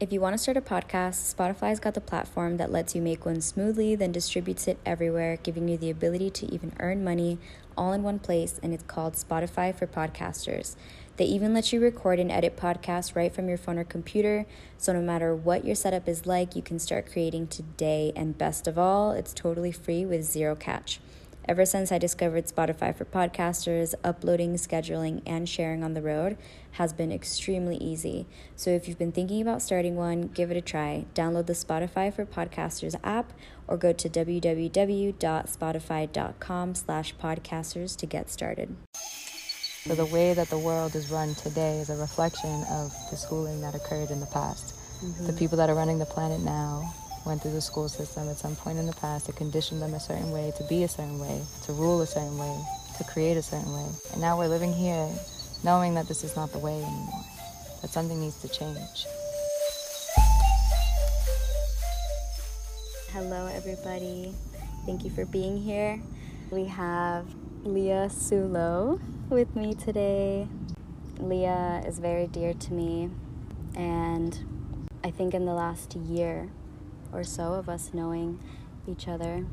If you want to start a podcast, Spotify's got the platform that lets you make one smoothly, then distributes it everywhere, giving you the ability to even earn money all in one place, and it's called Spotify for Podcasters. They even let you record and edit podcasts right from your phone or computer, so no matter what your setup is like, you can start creating today. And best of all, it's totally free with zero catch. Ever since I discovered Spotify for podcasters, uploading, scheduling, and sharing on the road has been extremely easy. So if you've been thinking about starting one, give it a try. Download the Spotify for Podcasters app or go to www.spotify.com slash podcasters to get started. So the way that the world is run today is a reflection of the schooling that occurred in the past. Mm-hmm. The people that are running the planet now went through the school system at some point in the past to condition them a certain way, to be a certain way, to rule a certain way, to create a certain way. And now we're living here knowing that this is not the way anymore, that something needs to change. Hello, everybody. Thank you for being here. We have Leah Sullo with me today. Leah is very dear to me, and I think in the last year, or so of us knowing each other,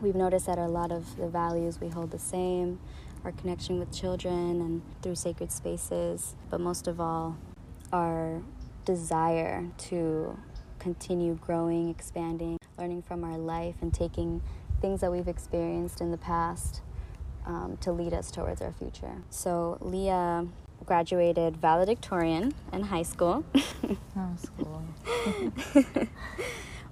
we've noticed that a lot of the values we hold the same our connection with children and through sacred spaces, but most of all, our desire to continue growing, expanding, learning from our life, and taking things that we've experienced in the past um, to lead us towards our future. So, Leah graduated valedictorian in high school. school.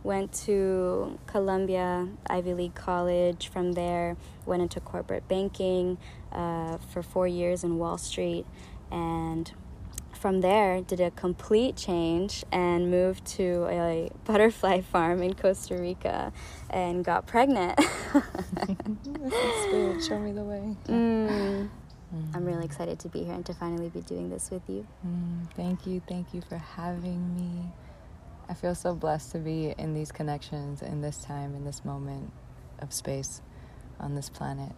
went to Columbia Ivy League College. From there, went into corporate banking uh, for four years in Wall Street, and from there did a complete change and moved to a butterfly farm in Costa Rica and got pregnant. Show me the way. Mm. Mm. I'm really excited to be here and to finally be doing this with you. Mm, thank you. Thank you for having me. I feel so blessed to be in these connections in this time, in this moment of space on this planet,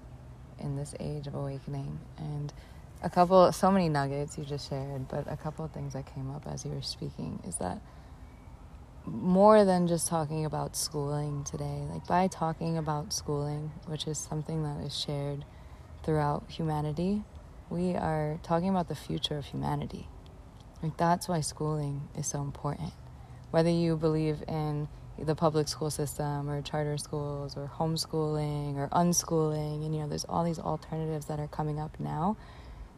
in this age of awakening. And a couple, so many nuggets you just shared, but a couple of things that came up as you were speaking is that more than just talking about schooling today, like by talking about schooling, which is something that is shared throughout humanity, we are talking about the future of humanity. Like that's why schooling is so important. Whether you believe in the public school system or charter schools or homeschooling or unschooling, and you know, there's all these alternatives that are coming up now.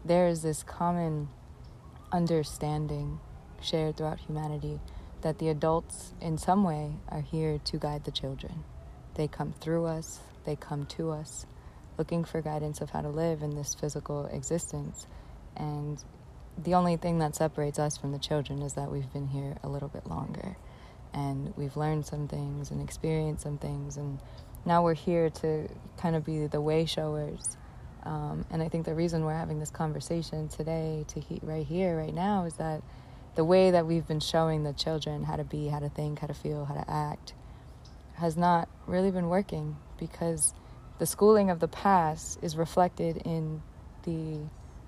There is this common understanding shared throughout humanity that the adults, in some way, are here to guide the children. They come through us, they come to us, looking for guidance of how to live in this physical existence. And the only thing that separates us from the children is that we've been here a little bit longer. And we've learned some things and experienced some things. And now we're here to kind of be the way showers. Um, and i think the reason we're having this conversation today to he- right here right now is that the way that we've been showing the children how to be how to think how to feel how to act has not really been working because the schooling of the past is reflected in the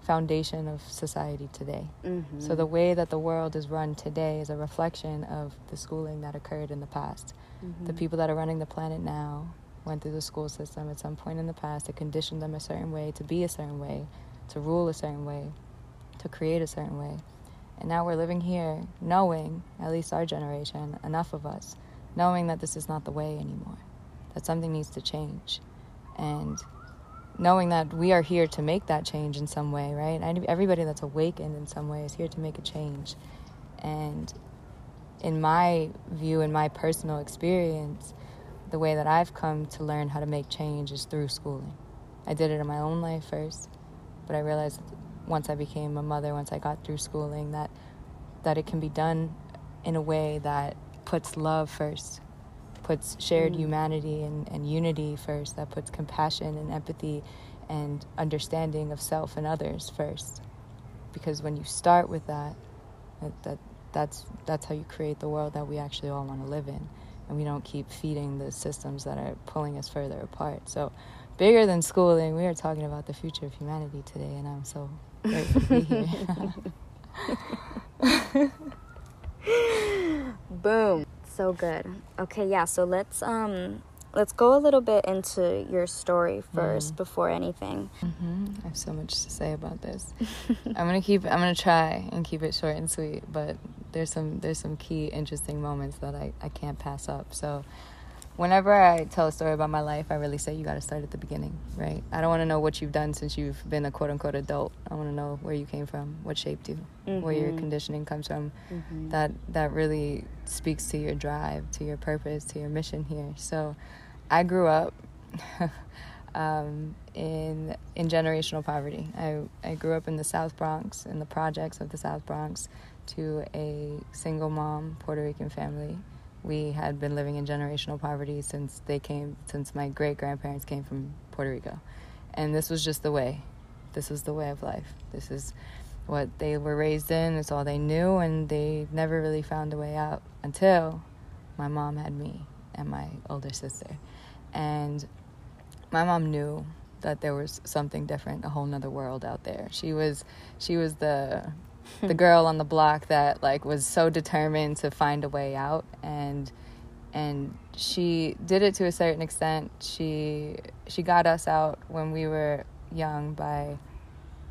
foundation of society today. Mm-hmm. So the way that the world is run today is a reflection of the schooling that occurred in the past. Mm-hmm. The people that are running the planet now went through the school system at some point in the past to condition them a certain way, to be a certain way, to rule a certain way, to create a certain way. And now we're living here knowing, at least our generation, enough of us, knowing that this is not the way anymore, that something needs to change and knowing that we are here to make that change in some way, right? Everybody that's awakened in some way is here to make a change. And in my view, in my personal experience, the way that I've come to learn how to make change is through schooling. I did it in my own life first, but I realized once I became a mother, once I got through schooling, that that it can be done in a way that puts love first puts shared mm. humanity and, and unity first, that puts compassion and empathy and understanding of self and others first. Because when you start with that, that, that that's that's how you create the world that we actually all want to live in and we don't keep feeding the systems that are pulling us further apart so bigger than schooling we are talking about the future of humanity today and i'm so grateful to be here Boom. So good. Okay, yeah. So let's um let's go a little bit into your story 1st Mm. before anything. hmm I have so much to say about this. I'm gonna keep. I'm gonna try and keep it short and sweet. But there's some there's some key interesting moments that I I can't pass up. So. Whenever I tell a story about my life, I really say you got to start at the beginning, right? I don't want to know what you've done since you've been a quote unquote adult. I want to know where you came from, what shaped you, where your Mhm. conditioning comes from. Mhm. That that really speaks to your drive, to your purpose, to your mission here. So, I grew up um, in in generational poverty. I I grew up in the South Bronx, in the projects of the South Bronx, to a single mom Puerto Rican family. We had been living in generational poverty since they came, since my great grandparents came from Puerto Rico, and this was just the way. This was the way of life. This is what they were raised in. It's all they knew, and they never really found a way out until my mom had me and my older sister. And my mom knew that there was something different, a whole nother world out there. She was she was the the girl on the block that like was so determined to find a way out and and she did it to a certain extent. She she got us out when we were young by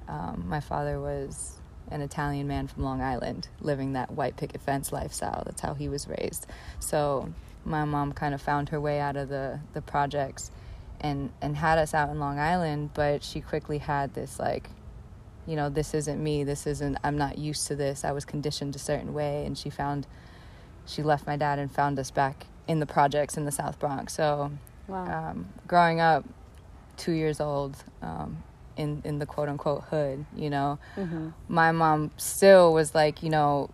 um, my father was an Italian man from Long Island living that white picket fence lifestyle. That's how he was raised. So my mom kind of found her way out of the, the projects and, and had us out in Long Island, but she quickly had this like, you know, this isn't me. This isn't, I'm not used to this. I was conditioned a certain way. And she found, she left my dad and found us back in the projects in the South Bronx. So Wow. um, growing up two years old um, in, in the quote unquote hood, you know, mm-hmm. my mom still was like, you know,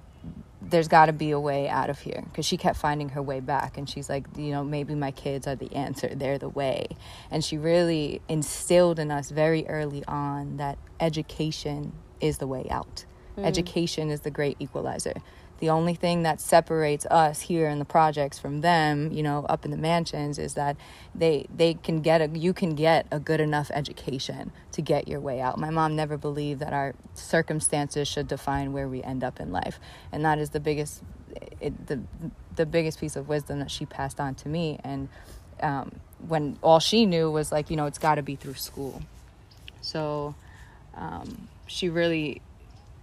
there's got to be a way out of here because she kept finding her way back. And she's like, you know, maybe my kids are the answer, they're the way. And she really instilled in us very early on that education is the way out. Mm. Education is the great equalizer. The only thing that separates us here in the projects from them, you know, up in the mansions is that they they can get a you can get a good enough education to get your way out. My mom never believed that our circumstances should define where we end up in life. And that is the biggest it, the the biggest piece of wisdom that she passed on to me and um, when all she knew was like, you know, it's got to be through school. So um, she really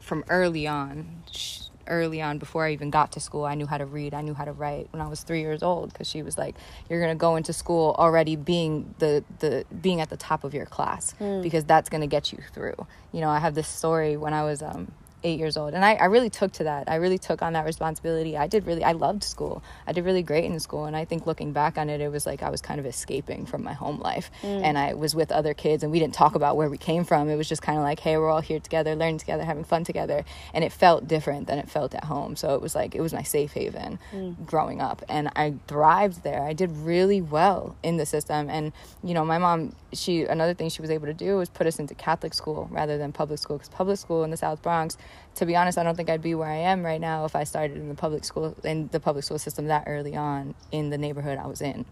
from early on sh early on before i even got to school i knew how to read i knew how to write when i was three years old because she was like you're going to go into school already being the the being at the top of your class because that's going to get you through. You know i have this story when i was um eight years old. And I, I really took to that. I really took on that responsibility. I did really i loved school. I did really great in school. And i think looking back on it it was like i was kind of escaping from my home life. Mm. And i was with other kids and we didn't talk about where we came from. It was just kind of like hey we're all here together learning together having fun together. And it felt different than it felt at home. So it was like it was my safe haven mm. growing up. And i thrived there. I did really well in the system. And you know my mom she another thing she was able to do was put us into catholic school rather than public school. Because public school in the south bronx to be honest i don't think i'd be where i am right now if i started in the public school in the public school system that early on in the neighborhood i was in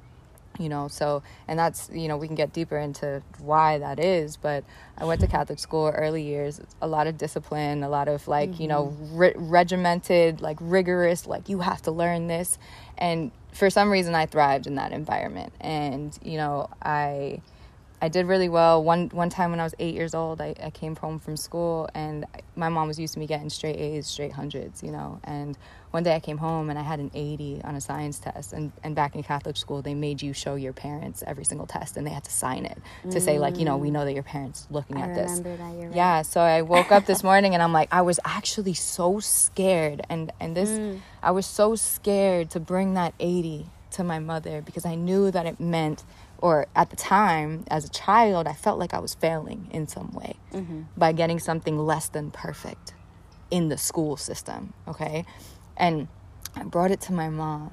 you know? So and that's you know we can get deeper into why that is but i went to catholic school early years a lot of discipline a lot of like you know mm-hmm. re- regimented like rigorous like you have to learn this. And for some reason i thrived in that environment. And you know i I did really well. One one time when I was eight years old, I, I came home from school and I- my mom was used to me getting straight A's, straight hundreds, you know. And one day I came home and I had an 80 on a science test. And, and back in Catholic school, they made you show your parents every single test and they had to sign it to say, like, you know, we know that your parents looking I at this. right. Yeah, so I woke up this morning and I'm like, I was actually so scared, and and this, Mm. I was so scared to bring that eighty to my mother because I knew that it meant, or at the time as a child, I felt like I was failing in some way Mm-hmm. by getting something less than perfect in the school system. Okay, and I brought it to my mom,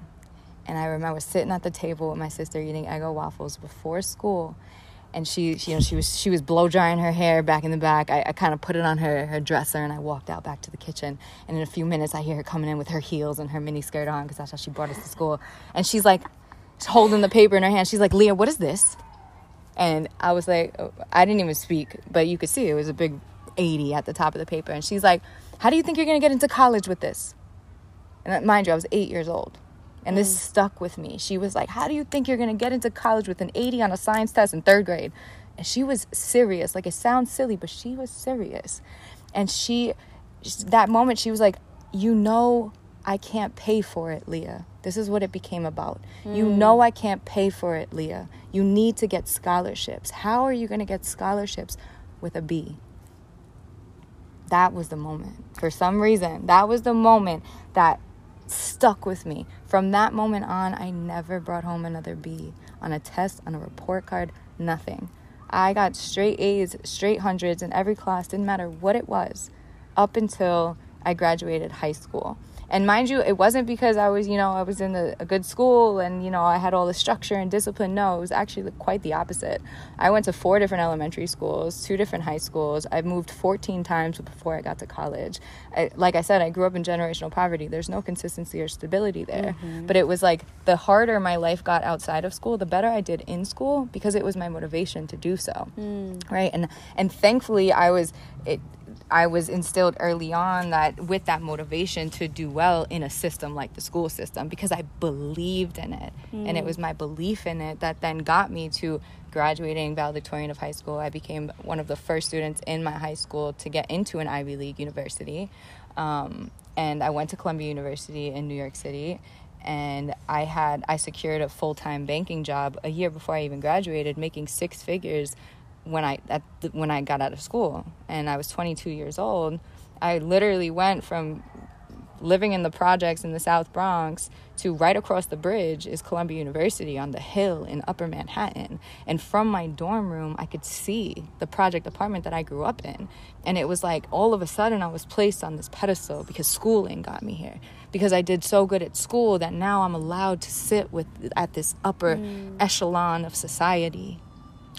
and I remember sitting at the table with my sister eating Eggo waffles before school and she, she you know she was she was blow drying her hair back in the back i, I kind of put it on her her dresser and i walked out back to the kitchen and in a few minutes i hear her coming in with her heels and her mini skirt on because that's how she brought us to school and she's like holding the paper in her hand she's like leah what is this and i was like oh, i didn't even speak but you could see it was a big 80 at the top of the paper and she's like how do you think you're going to get into college with this and uh, mind you i was eight years old And this mm. stuck with me. She was like, How do you think you're going to get into college with an 80 on a science test in third grade? And she was serious. Like, it sounds silly, but she was serious. And she, that moment, she was like, You know, I can't pay for it, Leah. This is what it became about. You mm. know, I can't pay for it, Leah. You need to get scholarships. How are you going to get scholarships with a B? That was the moment. For some reason, that was the moment that stuck with me. From that moment on, I never brought home another B on a test, on a report card, nothing. I got straight A's, straight hundreds in every class, didn't matter what it was, up until I graduated high school. And mind you, it wasn't because I was, you know, I was in a, a, good school and, you know, I had all the structure and discipline. No, it was actually quite the opposite. I went to four different elementary schools, two different high schools. I moved 14 times before I got to college. I, like I said, I grew up in generational poverty. There's no consistency or stability there. Mm-hmm. But it was like the harder my life got outside of school, the better I did in school because it was my motivation to do so. Mm. Right. And, and thankfully, I was, it, I was instilled early on that with that motivation to do well in a system like the school system because I believed in it. Mm. And it was my belief in it that then got me to graduating valedictorian of high school. I became one of the first students in my high school to get into an Ivy League university. Um, and I went to Columbia University in New York City and I had I secured a full-time banking job a year before I even graduated making six figures when I at the, when I got out of school and I was 22 years old, I literally went from living in the projects in the South Bronx to right across the bridge is Columbia University on the hill in Upper Manhattan. And from my dorm room, I could see the project apartment that I grew up in. And it was like all of a sudden I was placed on this pedestal because schooling got me here. Because I did so good at school that now I'm allowed to sit with at this upper mm. echelon of society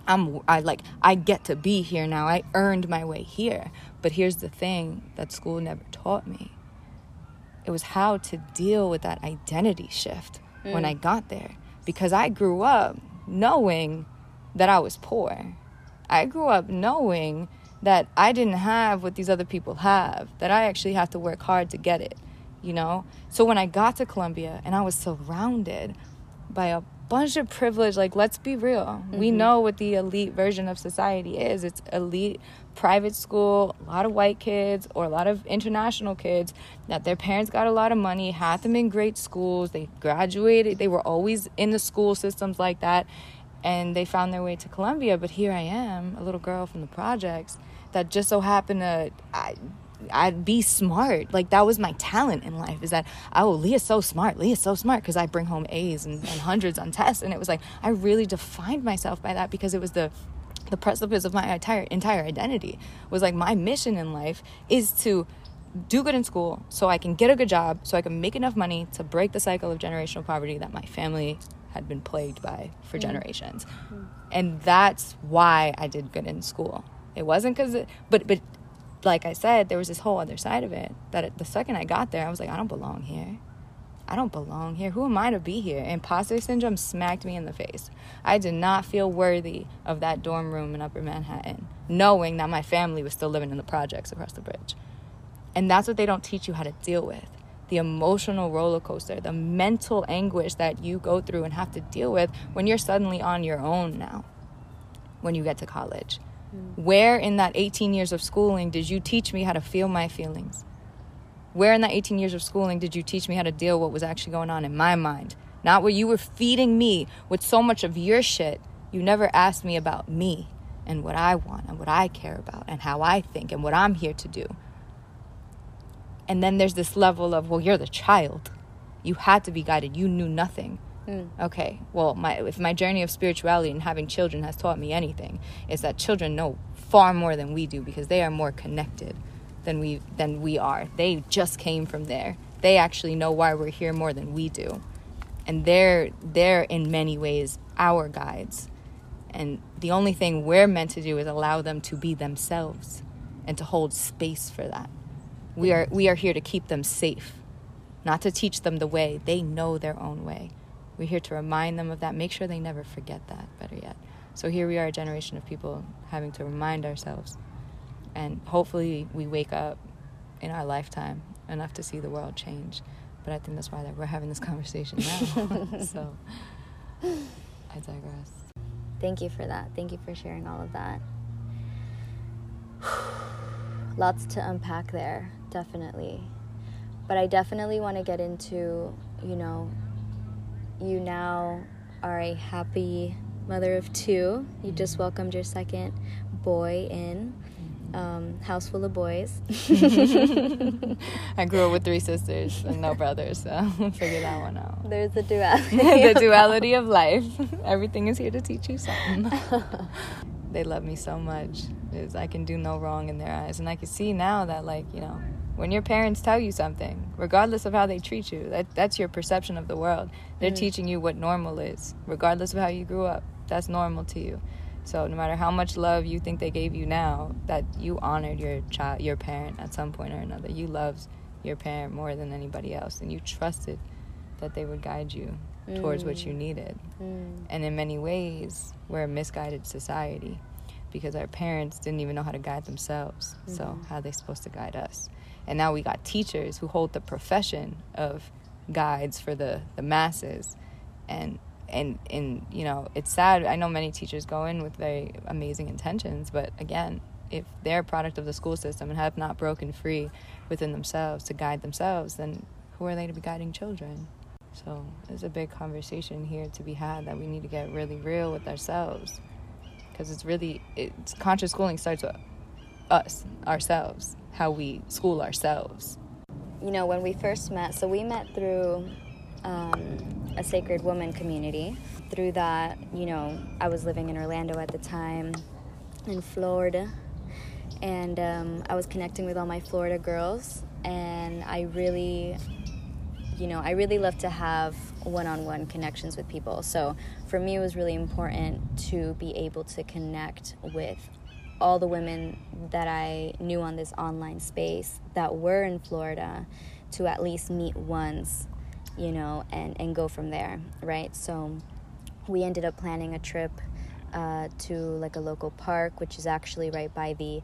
I'm I like I get to be here now. I earned my way here. But here's the thing that school never taught me. It was how to deal with that identity shift mm. when I got there because I grew up knowing that I was poor. I grew up knowing that I didn't have what these other people have, that I actually have to work hard to get it, you know? So when I got to Columbia and I was surrounded by a bunch of privilege like let's be real. Mm-hmm. we know what the elite version of society is. It's elite private school a lot of white kids or a lot of international kids that their parents got a lot of money had them in great schools they graduated they were always in the school systems like that and they found their way to columbia. But here i am a little girl from the projects that just so happened to I, I'd be smart. Like that was my talent in life is that oh Leah's so smart. Leah's so smart because I bring home A's and, and hundreds on tests. And it was like I really defined myself by that because it was the the precipice of my entire entire identity was like my mission in life is to do good in school so I can get a good job so I can make enough money to break the cycle of generational poverty that my family had been plagued by for mm. generations. Mm. And that's why I did good in school. It wasn't cuz but but like I said, there was this whole other side of it that the second I got there, I was like, I don't belong here. I don't belong here. Who am I to be here? Imposter syndrome smacked me in the face. I did not feel worthy of that dorm room in Upper Manhattan, knowing that my family was still living in the projects across the bridge. And that's what they don't teach you how to deal with the emotional roller coaster, the mental anguish that you go through and have to deal with when you're suddenly on your own now, when you get to college. Where in that 18 years of schooling did you teach me how to feel my feelings? Where in that 18 years of schooling did you teach me how to deal what was actually going on in my mind? Not where you were feeding me with so much of your shit. You never asked me about me and what I want and what I care about and how I think and what I'm here to do. And then there's this level of, well, you're the child. You had to be guided. You knew nothing. Mm. Okay, well, my if my journey of spirituality and having children has taught me anything, is that children know far more than we do because they are more connected than we than we are. They just came from there. They actually know why we're here more than we do, and they're they're in many ways our guides. And the only thing we're meant to do is allow them to be themselves and to hold space for that. We are we are here to keep them safe, not to teach them the way. They know their own way. We're here to remind them of that, make sure they never forget that, better yet. So here we are, a generation of people having to remind ourselves. And hopefully we wake up in our lifetime enough to see the world change. but I think that's why that we're having this conversation now. so I digress. Thank you for that. Thank you for sharing all of that. Lots to unpack there, definitely. But I definitely want to get into, you know, you now are a happy mother of two. You just welcomed your second boy in. Um, house full of boys. I grew up with three sisters and no brothers, so figure that one out. There's the duality. the duality of life. Everything is here to teach you something. they love me so much. Is I can do no wrong in their eyes, and I can see now that, like, you know, when your parents tell you something, regardless of how they treat you, that that's your perception of the world. They're mm. teaching you what normal is, regardless of how you grew up. That's normal to you. So no matter how much love you think they gave you now, that you honored your child, your parent at some point or another. You loved your parent more than anybody else, and you trusted that they would guide you mm. towards what you mm. needed. Mm. And in many ways, we're a misguided society because our parents didn't even know how to guide themselves. Mm. So how are they supposed to guide us? And now we got teachers who hold the profession of guides for the, the masses. And and and you know it's sad. I know many teachers go in with very amazing intentions but again if they're a product of the school system and have not broken free within themselves to guide themselves then who are they to be guiding children? So there's a big conversation here to be had that we need to get really real with ourselves. Because it's really it's conscious schooling starts with us ourselves how we school ourselves you know when we first met so we met through um, a sacred woman community. Through that, you know, I was living in Orlando at the time, in Florida, and um, I was connecting with all my Florida girls, and I really, you know, I really love to have one-on-one connections with people. So for me, it was really important to be able to connect with all the women that I knew on this online space that were in Florida to at least meet once you know, and, and go from there, right? So we ended up planning a trip uh, to like a local park, which is actually right by the,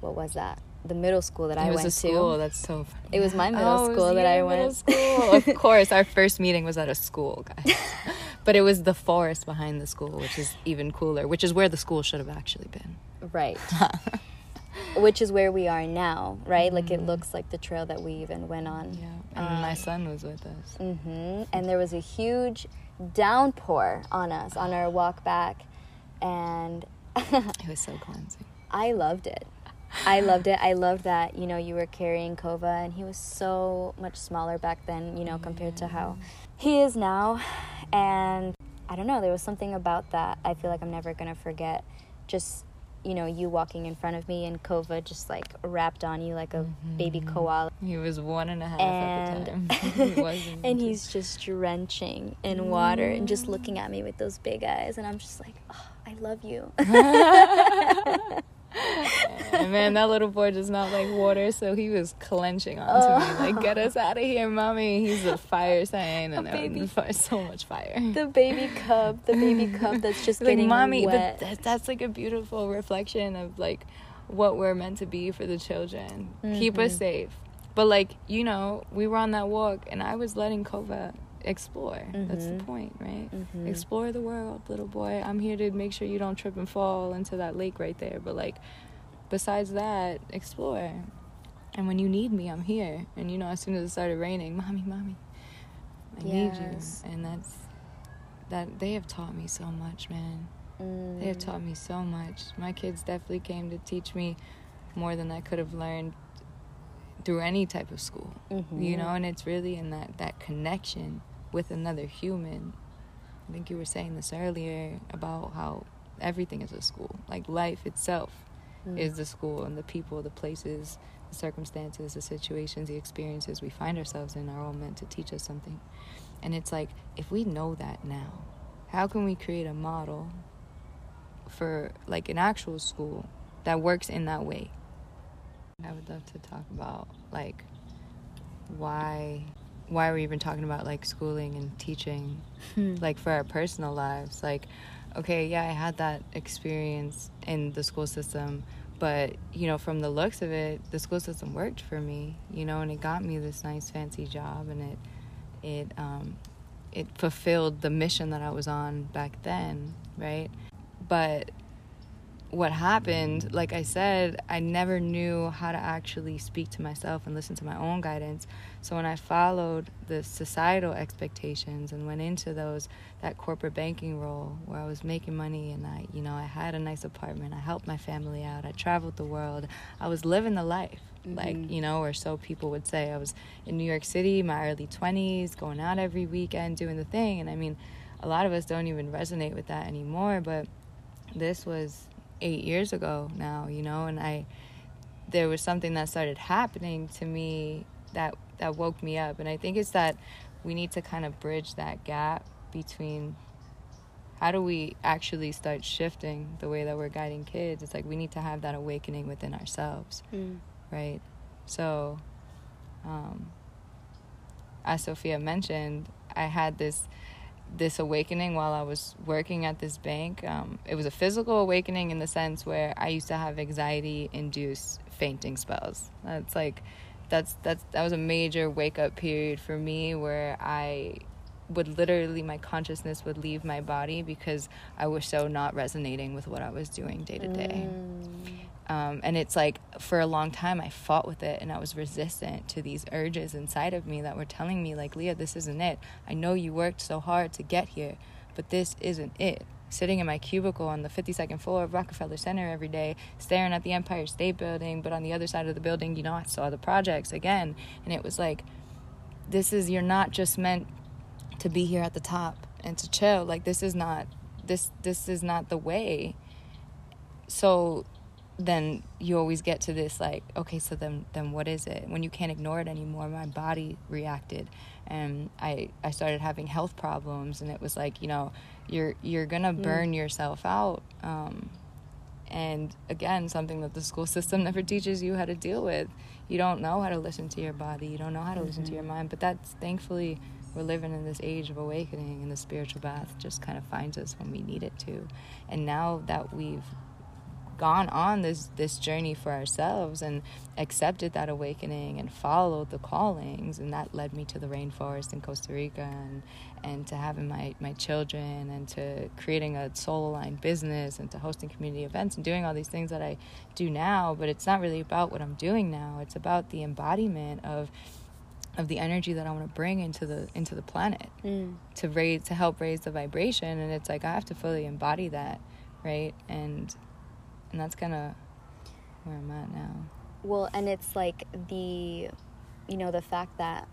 what was that? The middle school that it I went to. school. That's so. Funny. It was my middle oh, school that I went. School. of course, our first meeting was at a school, guys. but it was the forest behind the school, which is even cooler. Which is where the school should have actually been. Right. which is where we are now, right? Mm-hmm. Like it mm-hmm. looks like the trail that we even went on. Yeah, and um, my son was with us. Mm-hmm. And there was a huge downpour on us on our walk back, and it was so cleansing. I loved it. I loved it. I loved that you know you were carrying Kova, and he was so much smaller back then, you know, compared to how he is now. And I don't know, there was something about that. I feel like I'm never gonna forget. Just you know, you walking in front of me and Kova just like wrapped on you like a mm-hmm. baby koala. He was one and a half and, at the time. he and he's just drenching in mm. water and just looking at me with those big eyes. And I'm just like, oh, I love you. and man, that little boy does not like water, so he was clenching onto oh. me, like, "Get us out of here, mommy!" He's a fire sign, and baby, so much fire. The baby cub, the baby cub that's just like, getting mommy, wet. That, that's like a beautiful reflection of like what we're meant to be for the children. Mm-hmm. Keep us mm-hmm. safe, but like you know, we were on that walk, and I was letting Kova explore. Mm-hmm. That's the mm-hmm. point, right? Mm-hmm. Explore the world, little boy. I'm here to make sure you don't trip and fall into that lake right there. But like, besides that, explore. And when you need me, I'm here. And you know, as soon as it started raining, mommy, mommy, I yes. need you. And that's that. They have taught me so much, man. Mm. They have taught me so much. My kids definitely came to teach me more than I could have learned through any type of school. Mm-hmm. You know, and it's really in that that connection with another human. I think you were saying this earlier about how everything is a school. Like life itself mm. is the school, and the people, the places, the circumstances, the situations, the experiences we find ourselves in are all meant to teach us something. And it's like, if we know that now, how can we create a model for like an actual school that works in that way? I would love to talk about like why why we're even talking about like schooling and teaching hmm. like for our personal lives like okay yeah i had that experience in the school system but you know from the looks of it the school system worked for me you know and it got me this nice fancy job and it it um, it fulfilled the mission that I was on back then, right? But what happened, like I said, I never knew how to actually speak to myself and listen to my own guidance. So when I followed the societal expectations and went into those that corporate banking role where I was making money and I, you know, I had a nice apartment, I helped my family out, I traveled the world, I was living the life. Mm-hmm. Like, you know, or so people would say. I was in New York City, my early 20s, going out every weekend, doing the thing. And I mean, a lot of us don't even resonate with that anymore, but this was eight years ago now, you know, and I there was something that started happening to me that that woke me up, and I think it's that we need to kind of bridge that gap between how do we actually start shifting the way that we're guiding kids. It's like we need to have that awakening within ourselves mm. right? So um, as sophia mentioned i had this this awakening while I was working at this bank. Um, it was a physical awakening in the sense where I used to have anxiety induced fainting spells. That's like that's that's that was a major wake up period for me where I would literally my consciousness would leave my body because I was so not resonating with what I was doing day to day. Mm. Um, and it's like for a long time I fought with it and I was resistant to these urges inside of me that were telling me like Leah this isn't it. I know you worked so hard to get here, but this isn't it. Sitting in my cubicle on the 52nd floor of Rockefeller Center every day, staring at the Empire State Building, but on the other side of the building, you know, I saw the projects again, and it was like, this is you're not just meant to be here at the top and to chill. Like this is not this this is not the way. So then you always get to this like okay so then then what is it when you can't ignore it anymore my body reacted and i i started having health problems and it was like you know you're you're gonna mm. burn mm. yourself out um, and again something that the school system never teaches you how to deal with you don't know how to listen to your body you don't know how to mm-hmm. listen to your mm-hmm. mind but that's thankfully we're living in this age of awakening and the spiritual bath just kind of finds us when we need it to and now that we've gone on this this journey for ourselves and accepted that awakening and followed the callings and that led me to the rainforest in Costa Rica and and to having my my children and to creating a soul aligned business and to hosting community events and doing all these things that I do now. But it's not really about what I'm doing now. It's about the embodiment of of the energy that I want to bring into the into the planet mm. to raise to help raise the vibration. And it's like I have to fully embody that right? And and that's kind of where I'm at now. Well, and it's like the, you know, the fact that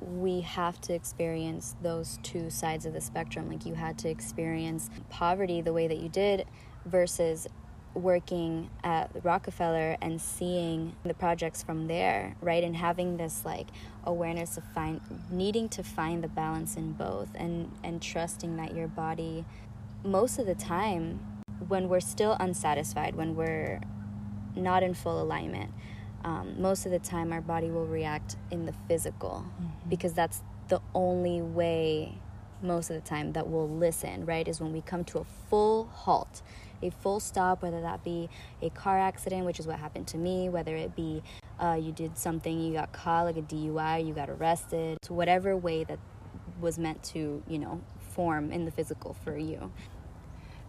we have to experience those two sides of the spectrum. Like you had to experience poverty the way that you did versus working at Rockefeller and seeing the projects from there, right? And having this like awareness of find needing to find the balance in both and and trusting that your body most of the time when we're still unsatisfied, when we're not in full alignment, um, most of the time our body will react in the physical mm-hmm. because that's the only way most of the time that we'll listen, right? Is when we come to a full halt, a full stop, whether that be a car accident, which is what happened to me, whether it be uh, you did something, you got caught, like a DUI, you got arrested, to whatever way that was meant to, you know, form in the physical for you.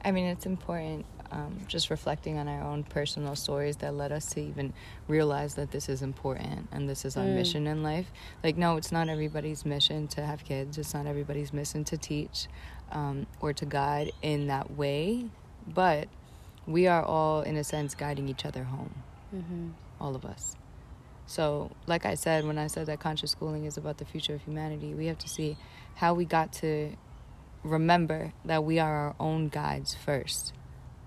I mean, it's important um, just reflecting on our own personal stories that led us to even realize that this is important and this is our mm. mission in life. Like, no, it's not everybody's mission to have kids, it's not everybody's mission to teach um, or to guide in that way, but we are all, in a sense, guiding each other home. Mm-hmm. All of us. So, like I said, when I said that conscious schooling is about the future of humanity, we have to see how we got to remember that we are our own guides first.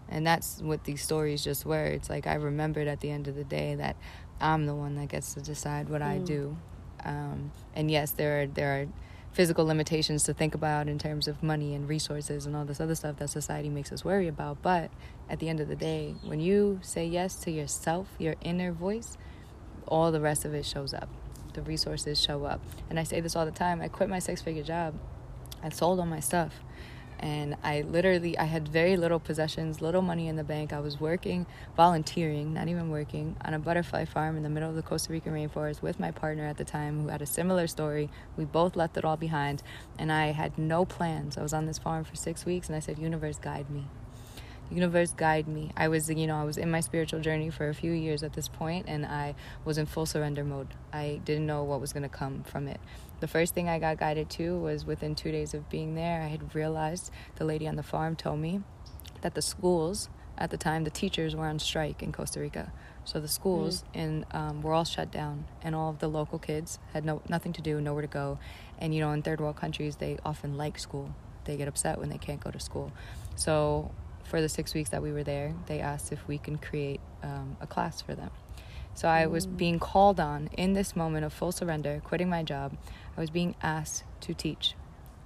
And that's what these stories just were. It's like I remembered at the end of the day that I'm the one that gets to decide what mm. I do. Um, and yes, there are there are physical limitations to think about in terms of money and resources and all this other stuff that society makes us worry about. But at the end of the day, when you say yes to yourself, your inner voice, all the rest of it shows up. The resources show up. And I say this all the time. I quit my six figure job I sold all my stuff and I literally I had very little possessions, little money in the bank. I was working, volunteering, not even working, on a butterfly farm in the middle of the Costa Rican rainforest with my partner at the time who had a similar story. We both left it all behind, and I had no plans. I was on this farm for 6 weeks and I said, "Universe, guide me." universe guide me i was you know i was in my spiritual journey for a few years at this point and i was in full surrender mode i didn't know what was going to come from it the first thing i got guided to was within two days of being there i had realized the lady on the farm told me that the schools at the time the teachers were on strike in costa rica so the schools mm. in um, were all shut down and all of the local kids had no nothing to do nowhere to go and you know in third world countries they often like school they get upset when they can't go to school so for the six weeks that we were there, they asked if we can create um, a class for them. So I was mm. being called on in this moment of full surrender, quitting my job. I was being asked to teach.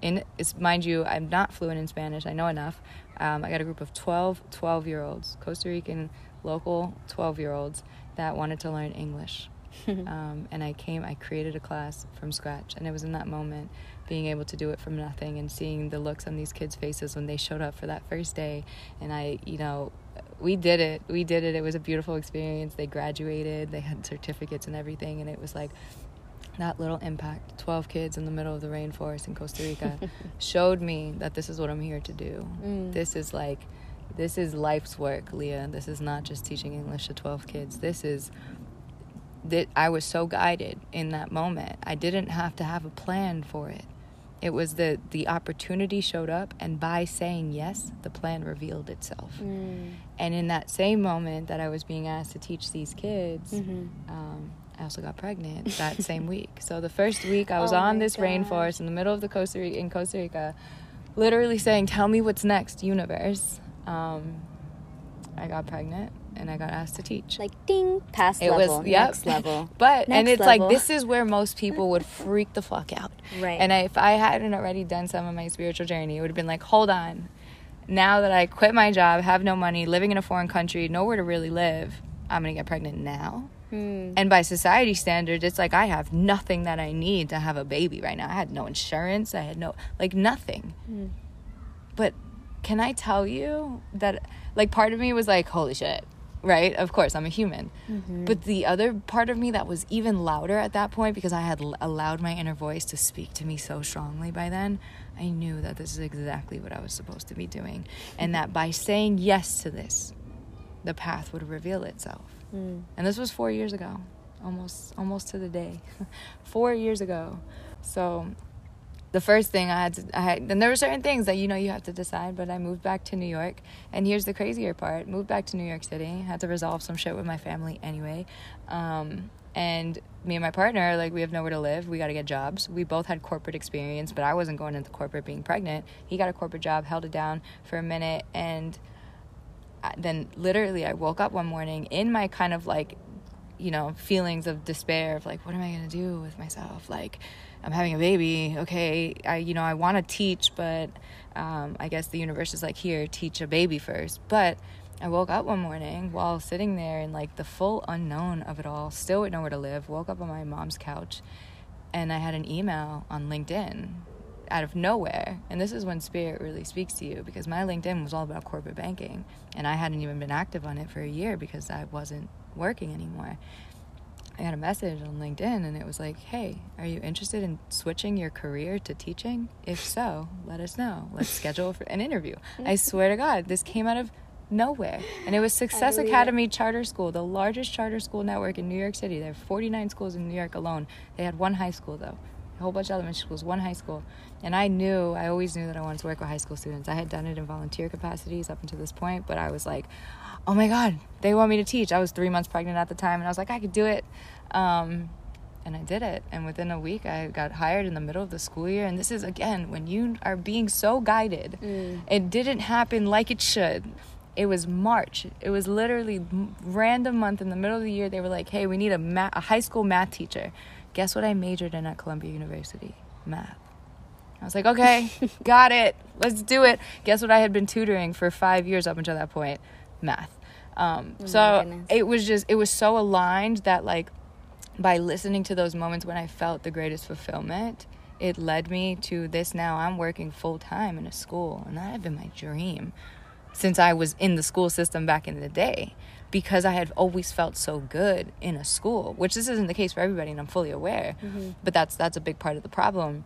In mind you, I'm not fluent in Spanish. I know enough. Um, I got a group of 12 12 year olds, Costa Rican local 12 year olds that wanted to learn English. um, and I came, I created a class from scratch. And it was in that moment being able to do it from nothing and seeing the looks on these kids' faces when they showed up for that first day. And I, you know, we did it. We did it. It was a beautiful experience. They graduated, they had certificates and everything. And it was like, that little impact 12 kids in the middle of the rainforest in costa rica showed me that this is what i'm here to do mm. this is like this is life's work leah this is not just teaching english to 12 kids this is that i was so guided in that moment i didn't have to have a plan for it it was the the opportunity showed up and by saying yes the plan revealed itself mm. and in that same moment that i was being asked to teach these kids mm-hmm. um, i also got pregnant that same week so the first week i was oh on this rainforest in the middle of the costa rica in costa rica literally saying tell me what's next universe um, i got pregnant and I got asked to teach. Like ding, past it level, was, yep. next level. but next and it's level. like this is where most people would freak the fuck out. Right. And I, if I hadn't already done some of my spiritual journey, it would have been like, hold on. Now that I quit my job, have no money, living in a foreign country, nowhere to really live, I'm gonna get pregnant now. Hmm. And by society standards, it's like I have nothing that I need to have a baby right now. I had no insurance. I had no like nothing. Hmm. But can I tell you that like part of me was like, holy shit, right? Of course, I'm a human. Mm-hmm. But the other part of me that was even louder at that point because I had l- allowed my inner voice to speak to me so strongly by then, I knew that this is exactly what I was supposed to be doing. And that by saying yes to this, the path would reveal itself. Mm. And this was 4 years ago. Almost almost to the day. 4 years ago. So the first thing I had to, I had, and there were certain things that you know you have to decide. But I moved back to New York, and here's the crazier part: moved back to New York City, had to resolve some shit with my family anyway, um, and me and my partner like we have nowhere to live. We got to get jobs. We both had corporate experience, but I wasn't going into corporate being pregnant. He got a corporate job, held it down for a minute, and then literally I woke up one morning in my kind of like, you know, feelings of despair of like, what am I gonna do with myself, like I'm having a baby. Okay, I you know I want to teach, but um, I guess the universe is like here, teach a baby first. But I woke up one morning while sitting there in like the full unknown of it all, still with nowhere to live. Woke up on my mom's couch, and I had an email on LinkedIn out of nowhere. And this is when spirit really speaks to you because my LinkedIn was all about corporate banking, and I hadn't even been active on it for a year because I wasn't working anymore. I got a message on LinkedIn and it was like, hey, are you interested in switching your career to teaching? If so, let us know. Let's schedule for an interview. I swear to God, this came out of nowhere. And it was Success Academy it. Charter School, the largest charter school network in New York City. There are 49 schools in New York alone. They had one high school, though. A whole bunch of elementary schools, one high school. And I knew, I always knew that I wanted to work with high school students. I had done it in volunteer capacities up until this point, but I was like, oh my God, they want me to teach. I was three months pregnant at the time, and I was like, I could do it. Um, and I did it. And within a week, I got hired in the middle of the school year. And this is, again, when you are being so guided, mm. it didn't happen like it should. It was March. It was literally random month in the middle of the year. They were like, "Hey, we need a, math, a high school math teacher." Guess what I majored in at Columbia University? Math. I was like, "Okay, got it. Let's do it." Guess what I had been tutoring for five years up until that point? Math. Um, oh so it was just it was so aligned that like by listening to those moments when I felt the greatest fulfillment, it led me to this now. I'm working full time in a school, and that had been my dream since I was in the school system back in the day because I had always felt so good in a school, which this isn't the case for everybody, and I'm fully aware. Mm-hmm. But that's that's a big part of the problem.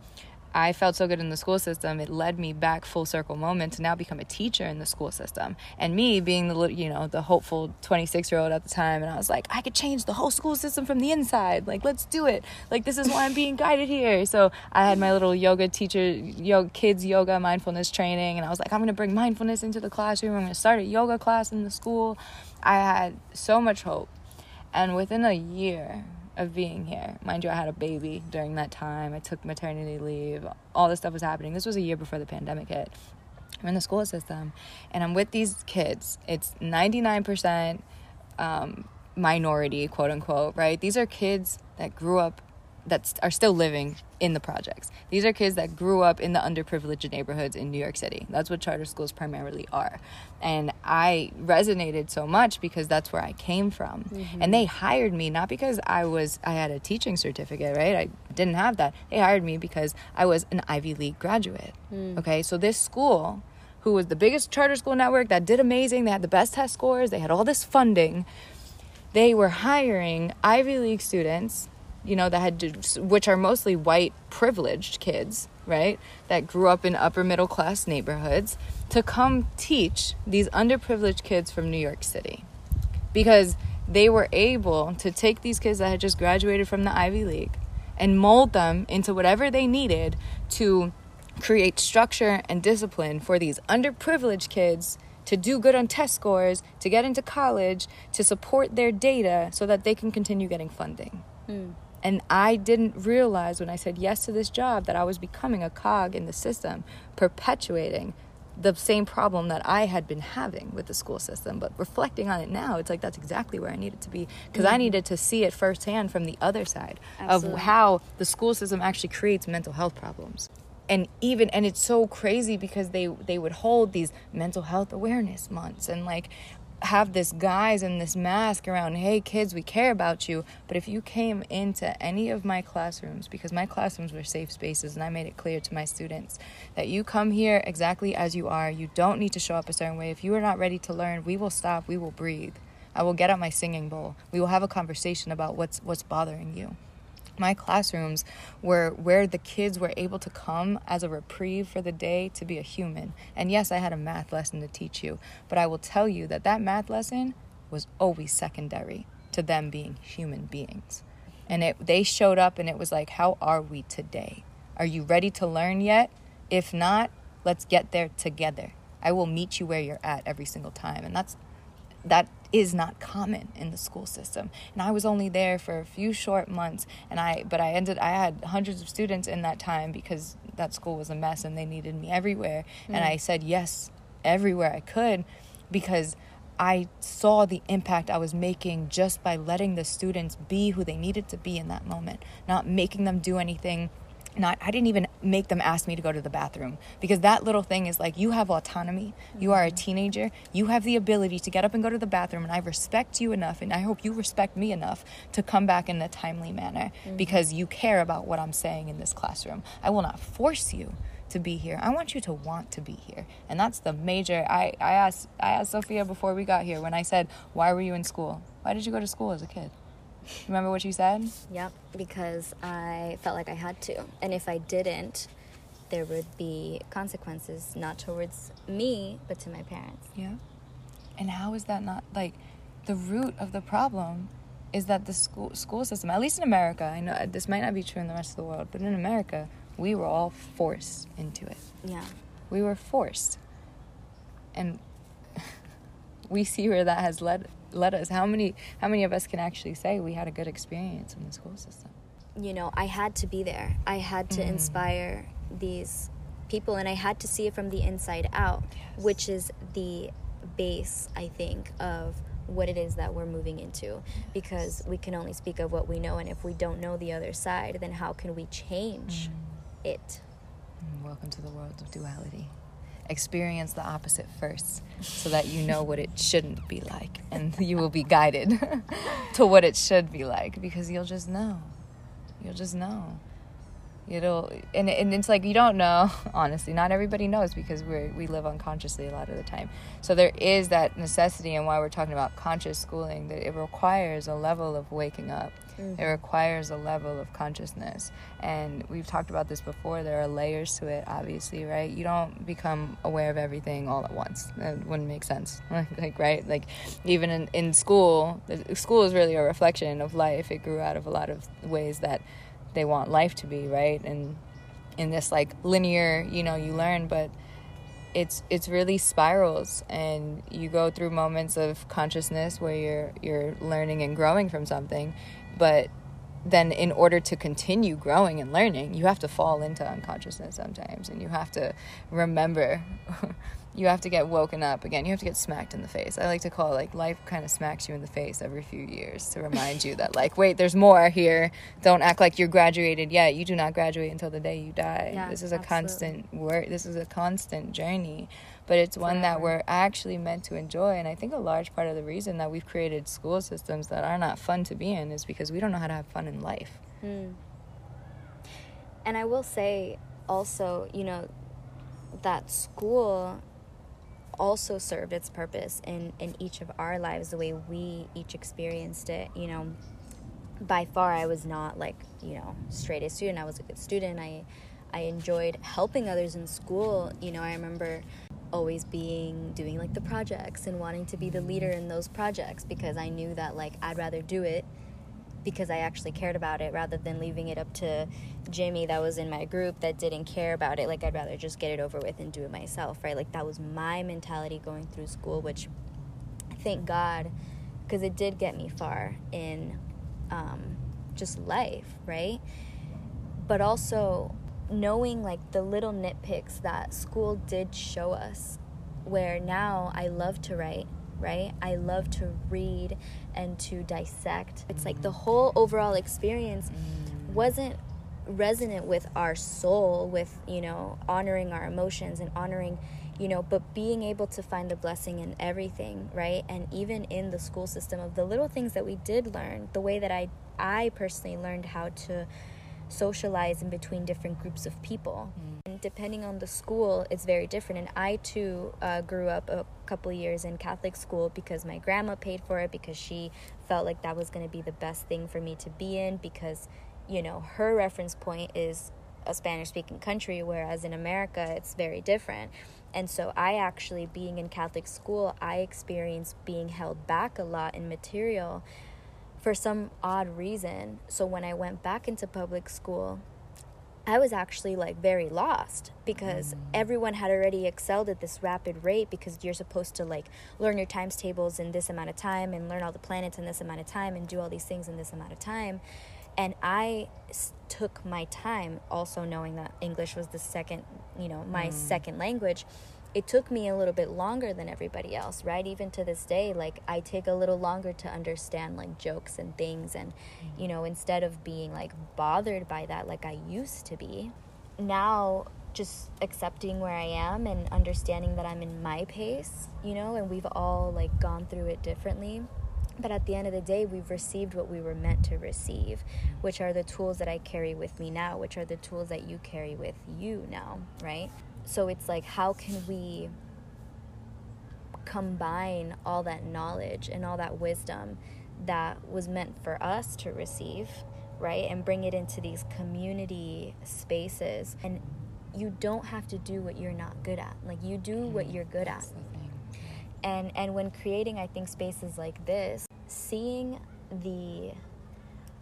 I felt so good in the school system, it led me back full circle moment to now become a teacher in the school system. And me being the you know the hopeful 26 year old at the time, and I was like, I could change the whole school system from the inside. Like, let's do it. Like, this is why I'm being guided here. So I had my little yoga teacher, yoga kids yoga mindfulness training, and I was like, I'm gonna bring mindfulness into the classroom. I'm gonna start a yoga class in the school. I had so much hope, and within a year of being here. Mind you, I had a baby during that time. I took maternity leave. All this stuff was happening. This was a year before the pandemic hit. I'm in the school system and I'm with these kids. It's 99% um, minority, quote unquote, right? These are kids that grew up that are still living in the projects. These are kids that grew up in the underprivileged neighborhoods in New York City. That's what charter schools primarily are. And I resonated so much because that's where I came from. Mm-hmm. And they hired me not because I was I had a teaching certificate, right? I didn't have that. They hired me because I was an Ivy League graduate. Mm. Okay? So this school who was the biggest charter school network that did amazing, they had the best test scores, they had all this funding. They were hiring Ivy League students you know, that had to, which are mostly white privileged kids, right? That grew up in upper middle class neighborhoods to come teach these underprivileged kids from New York City. Because they were able to take these kids that had just graduated from the Ivy League and mold them into whatever they needed to create structure and discipline for these underprivileged kids to do good on test scores, to get into college, to support their data so that they can continue getting funding. Mm. And I didn't realize when I said yes to this job that I was becoming a cog in the system, perpetuating the same problem that I had been having with the school system. But reflecting on it now, it's like that's exactly where I needed to be because mm-hmm. I needed to see it firsthand from the other side Absolutely. of how the school system actually creates mental health problems. And even and it's so crazy because they they would hold these mental health awareness months and like have this guise and this mask around, hey kids, we care about you. But if you came into any of my classrooms, because my classrooms were safe spaces and I made it clear to my students that you come here exactly as you are. You don't need to show up a certain way. If you are not ready to learn, we will stop, we will breathe. I will get out my singing bowl. We will have a conversation about what's what's bothering you my classrooms were where the kids were able to come as a reprieve for the day to be a human. And yes, I had a math lesson to teach you, but I will tell you that that math lesson was always secondary to them being human beings. And it they showed up and it was like, "How are we today? Are you ready to learn yet? If not, let's get there together. I will meet you where you're at every single time." And that's that is not common in the school system and i was only there for a few short months and i but i ended i had hundreds of students in that time because that school was a mess and they needed me everywhere mm. and i said yes everywhere i could because I saw the impact I was making just by letting the students be who they needed to be in that moment, not making them do anything not I didn't even make them ask me to go to the bathroom because that little thing is like you have autonomy. You are a mm-hmm. teenager. You have the ability to get up and go to the bathroom and I respect you enough and I hope you respect me enough to come back in a timely manner mm-hmm. because you care about what I'm saying in this classroom. I will not force you to be here. I want you to want to be here. And that's the major I, I asked I asked Sophia before we got here when I said, Why were you in school? Why did you go to school as a kid? Remember what you said? Yep, because I felt like I had to. And if I didn't, there would be consequences, not towards me, but to my parents. Yeah. And how is that not like the root of the problem is that the school school system, at least in America, I know this might not be true in the rest of the world, but in America, we were all forced into it. Yeah. We were forced. And we see where that has led led us how many how many of us can actually say we had a good experience in the school system you know i had to be there i had to mm. inspire these people and i had to see it from the inside out yes. which is the base i think of what it is that we're moving into yes. because we can only speak of what we know and if we don't know the other side then how can we change mm. it mm, welcome to the world of duality experience the opposite first so that you know what it shouldn't be like and you will be guided to what it should be like because you'll just know. You'll just know. It'll and, and it's like you don't know honestly. Not everybody knows because we we live unconsciously a lot of the time. So there is that necessity and why we're talking about conscious schooling that it requires a level of waking up mm-hmm. it requires a level of consciousness. And we've talked about this before. There are layers to it obviously right? You don't become aware of everything all at once. That wouldn't make sense. Like right? Like even in, in school school is really a reflection of life. It grew out of a lot of ways that they want life to be, right? And in this like linear, you know, you learn, but it's it's really spirals. And you go through moments of consciousness where you're you're learning and growing from something, but then in order to continue growing and learning, you have to fall into unconsciousness sometimes and you have to remember you have to get woken up again. You have to get smacked in the face. I like to call it like life kind of smacks you in the face every few years to remind you that like wait, there's more here. Don't act like you're graduated yet. You do not graduate until the day you die. Yeah, this is a absolutely. constant work. This is a constant journey, but it's one that we're actually meant to enjoy. And I think a large part of the reason that we've created school systems that are not fun to be in is because we don't know how to have fun in life. Mm. And I will say also, you know, that school also served its purpose in, in each of our lives the way we each experienced it you know by far i was not like you know straight a student i was a good student i i enjoyed helping others in school you know i remember always being doing like the projects and wanting to be the leader in those projects because i knew that like i'd rather do it because I actually cared about it rather than leaving it up to Jimmy that was in my group that didn't care about it. Like, I'd rather just get it over with and do it myself, right? Like, that was my mentality going through school, which thank God, because it did get me far in um, just life, right? But also knowing like the little nitpicks that school did show us, where now I love to write right? I love to read and to dissect. It's like the whole overall experience wasn't resonant with our soul, with, you know, honoring our emotions and honoring, you know, but being able to find the blessing in everything, right? And even in the school system of the little things that we did learn, the way that I I personally learned how to socialize in between different groups of people. Mm. And depending on the school, it's very different. And I too uh, grew up a couple years in Catholic school because my grandma paid for it because she felt like that was going to be the best thing for me to be in because, you know, her reference point is a Spanish speaking country, whereas in America it's very different. And so, I actually, being in Catholic school, I experienced being held back a lot in material for some odd reason. So when I went back into public school, I was actually like very lost because mm. everyone had already excelled at this rapid rate because you're supposed to like learn your times tables in this amount of time and learn all the planets in this amount of time and do all these things in this amount of time. And I took my time also knowing that English was the second, you know, my mm. second language it took me a little bit longer than everybody else, right? Even to this day, like I take a little longer to understand like jokes and things. And, mm-hmm. you know, instead of being like bothered by that like I used to be, now just accepting where I am and understanding that I'm in my pace, you know, and we've all like gone through it differently. But at the end of the day, we've received what we were meant to receive, mm-hmm. which are the tools that I carry with me now, which are the tools that you carry with you now, right? So it's like how can we combine all that knowledge and all that wisdom that was meant for us to receive right and bring it into these community spaces? And you don't have to do what you're not good at. Like you do what you're good at. And and when creating i think spaces like this seeing the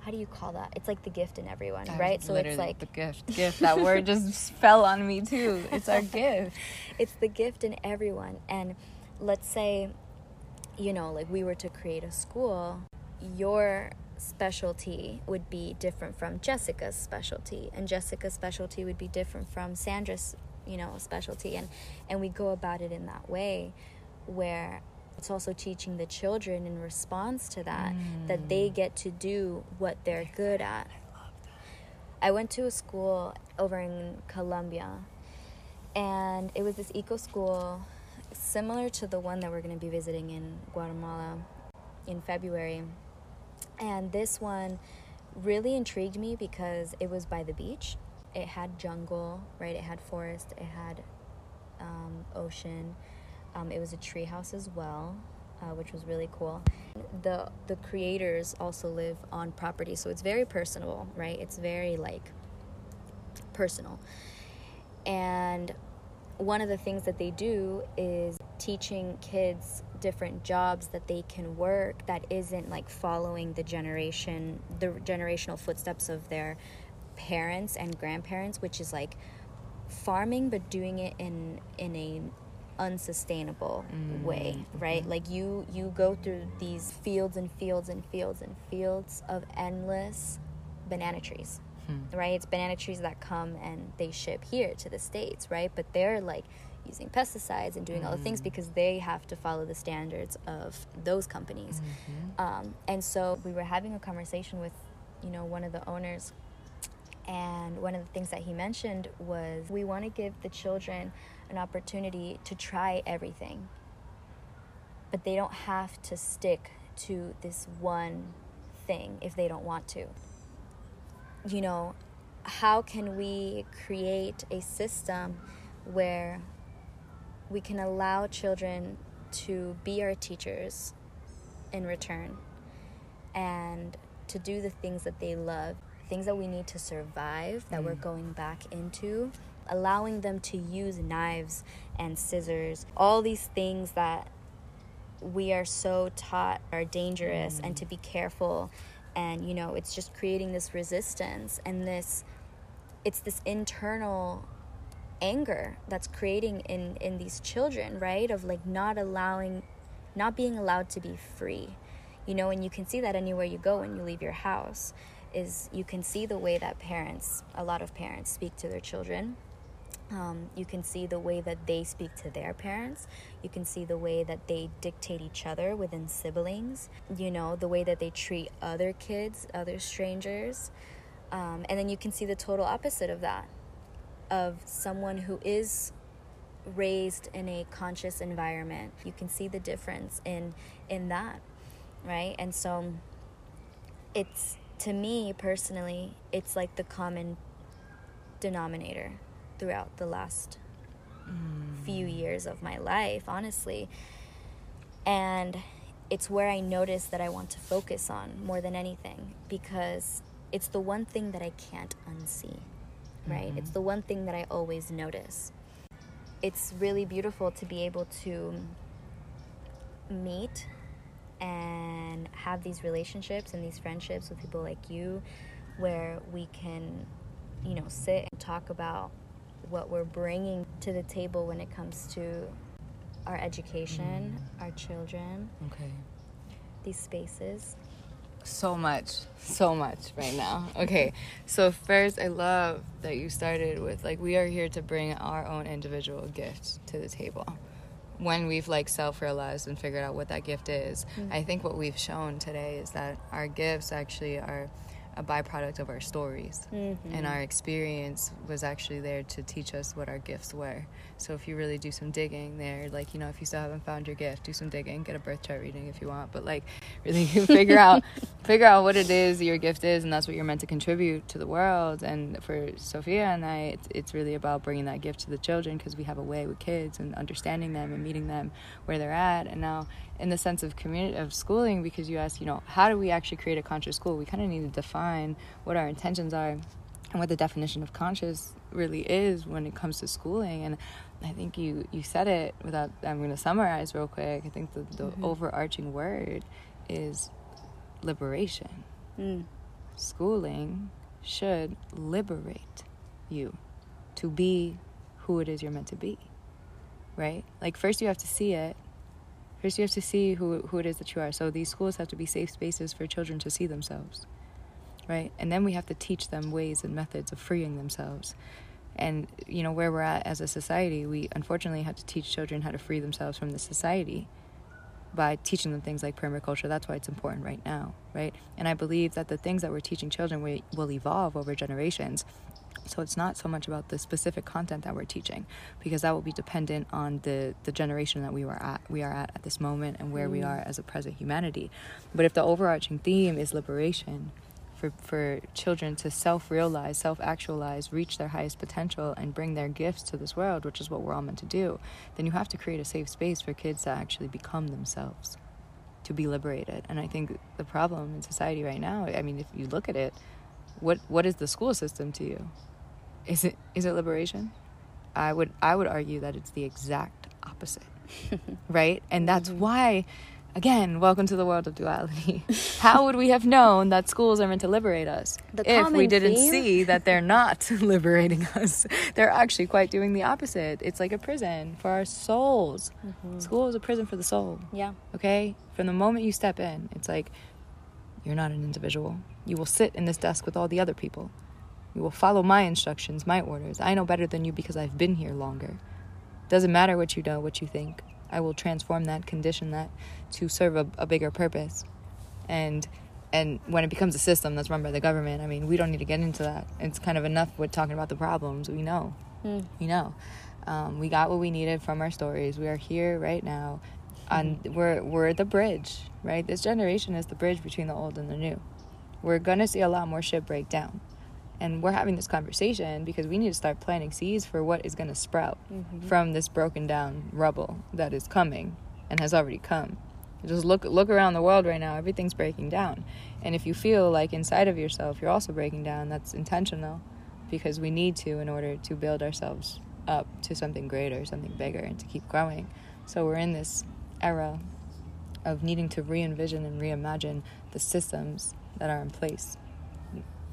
how do you call that? It's like the gift in everyone, that right? So it's like the gift. Gift. That word just fell on me too. It's our gift. It's the gift in everyone. And let's say, you know, like we were to create a school, your specialty would be different from Jessica's specialty, and Jessica's specialty would be different from Sandra's, you know, specialty, and and we go about it in that way, where it's also teaching the children in response to that mm. that they mm. get to do what they're good at. I went to a school over in Colombia, and it was this eco school similar to the one that we're going to be visiting in Guatemala in February. And this one really intrigued me because it was by the beach it had jungle, right? It had forest, it had um, ocean. Um, it was a tree house as well, uh, which was really cool. The the creators also live on property, so it's very personal, right? It's very like personal. And one of the things that they do is teaching kids different jobs that they can work that isn't like following the generation the generational footsteps of their parents and grandparents which is like farming but doing it in in a unsustainable mm-hmm. way right like you you go through these fields and fields and fields and fields of endless banana trees hmm. right it's banana trees that come and they ship here to the states right but they're like using pesticides and doing mm all the things mm. because they have to follow the standards of those companies mm-hmm. um, and so we were having a conversation with you know one of the owners and one of the things that he mentioned was we want to give the children an opportunity to try everything. But they don't have to stick to this one thing if they don't want to. You know, how can we create a system where we can allow children to be our teachers in return and to do the things that they love things that we need to survive that mm. we're going back into allowing them to use knives and scissors all these things that we are so taught are dangerous mm. and to be careful and you know it's just creating this resistance and this it's this internal anger that's creating in in these children right of like not allowing not being allowed to be free you know and you can see that anywhere you go when you leave your house is you can see the way that parents, a lot of parents, speak to their children. Um, you can see the way that they speak to their parents. You can see the way that they dictate each other within siblings. You know, the way that they treat other kids, other strangers. Um, and then you can see the total opposite of that of someone who is raised in a conscious environment. You can see the difference in in that, right? And so it's to me personally, it's like the common denominator throughout the last mm. few years of my life, honestly. And it's where I notice that I want to focus on more than anything because it's the one thing that I can't unsee, right? Mm-hmm. It's the one thing that I always notice. It's really beautiful to be able to meet and have these relationships and these friendships with people like you where we can you know sit and talk about what we're bringing to the table when it comes to our education mm. our children. Okay. These spaces. So much so much right now. Okay so first i love that you started with like we are here to bring our own individual gifts to the table. When we've like self-realized and figured out what that gift is mm-hmm. i think what we've shown today is that our gifts actually are a byproduct of our stories. Mm-hmm. and our experience was actually there to teach us what our gifts were. So if you really do some digging there like you know if you still haven't found your gift do some digging get a birth chart reading if you want. But like really figure out figure out what it is your gift is and that's what you're meant to contribute to the world. And for sophia and i it's, it's really about bringing that gift to the children because we have a way with kids and understanding them and meeting them where they're at. And now in the sense of community of schooling because you asked you know how do we actually create a conscious school? We kind of need to define what our intentions are and what the definition of conscious really is when it comes to schooling. And i think you you said it without i'm going to summarize real quick. I think the, the mm-hmm. overarching word is liberation. Mm. schooling should liberate you to be who it is you're meant to be right? Like first you have to see it First, you have to see who, who it is that you are. So these schools have to be safe spaces for children to see themselves, right? And then we have to teach them ways and methods of freeing themselves. And, you know, where we're at as a society, we unfortunately have to teach children how to free themselves from the society by teaching them things like permaculture. That's why it's important right now, right? And I believe that the things that we're teaching children will, will evolve over generations. So it's not so much about the specific content that we're teaching, because that will be dependent on the, the generation that we were at we are at at this moment and where mm. we are as a present humanity. But if the overarching theme is liberation, for, for children to self realize, self actualize, reach their highest potential, and bring their gifts to this world, which is what we're all meant to do, then you have to create a safe space for kids to actually become themselves, to be liberated. And I think the problem in society right now, I mean, if you look at it, what what is the school system to you? Is it is it liberation? I would I would argue that it's the exact opposite. right? And that's mm-hmm. why again, welcome to the world of duality. How would we have known that schools are meant to liberate us the if we didn't theme? see that they're not liberating us? They're actually quite doing the opposite. It's like a prison for our souls. Mm-hmm. School is a prison for the soul. Yeah. Okay? From the moment you step in, it's like you're not an individual. You will sit in this desk with all the other people. You will follow my instructions, my orders. I know better than you because I've been here longer. Doesn't matter what you know, what you think. I will transform that, condition that to serve a, a bigger purpose. And and when it becomes a system that's run by the government, I mean, we don't need to get into that. It's kind of enough with talking about the problems. We know, mm. we know. Um, we got what we needed from our stories. We are here right now, and we're we're the bridge, right? This generation is the bridge between the old and the new. We're gonna see a lot more shit break down and we're having this conversation because we need to start planting seeds for what is going to sprout mm-hmm. from this broken down rubble that is coming and has already come. Just look look around the world right now everything's breaking down. And if you feel like inside of yourself you're also breaking down that's intentional because we need to in order to build ourselves up to something greater something bigger and to keep growing. So we're in this era of needing to re-envision and reimagine the systems that are in place.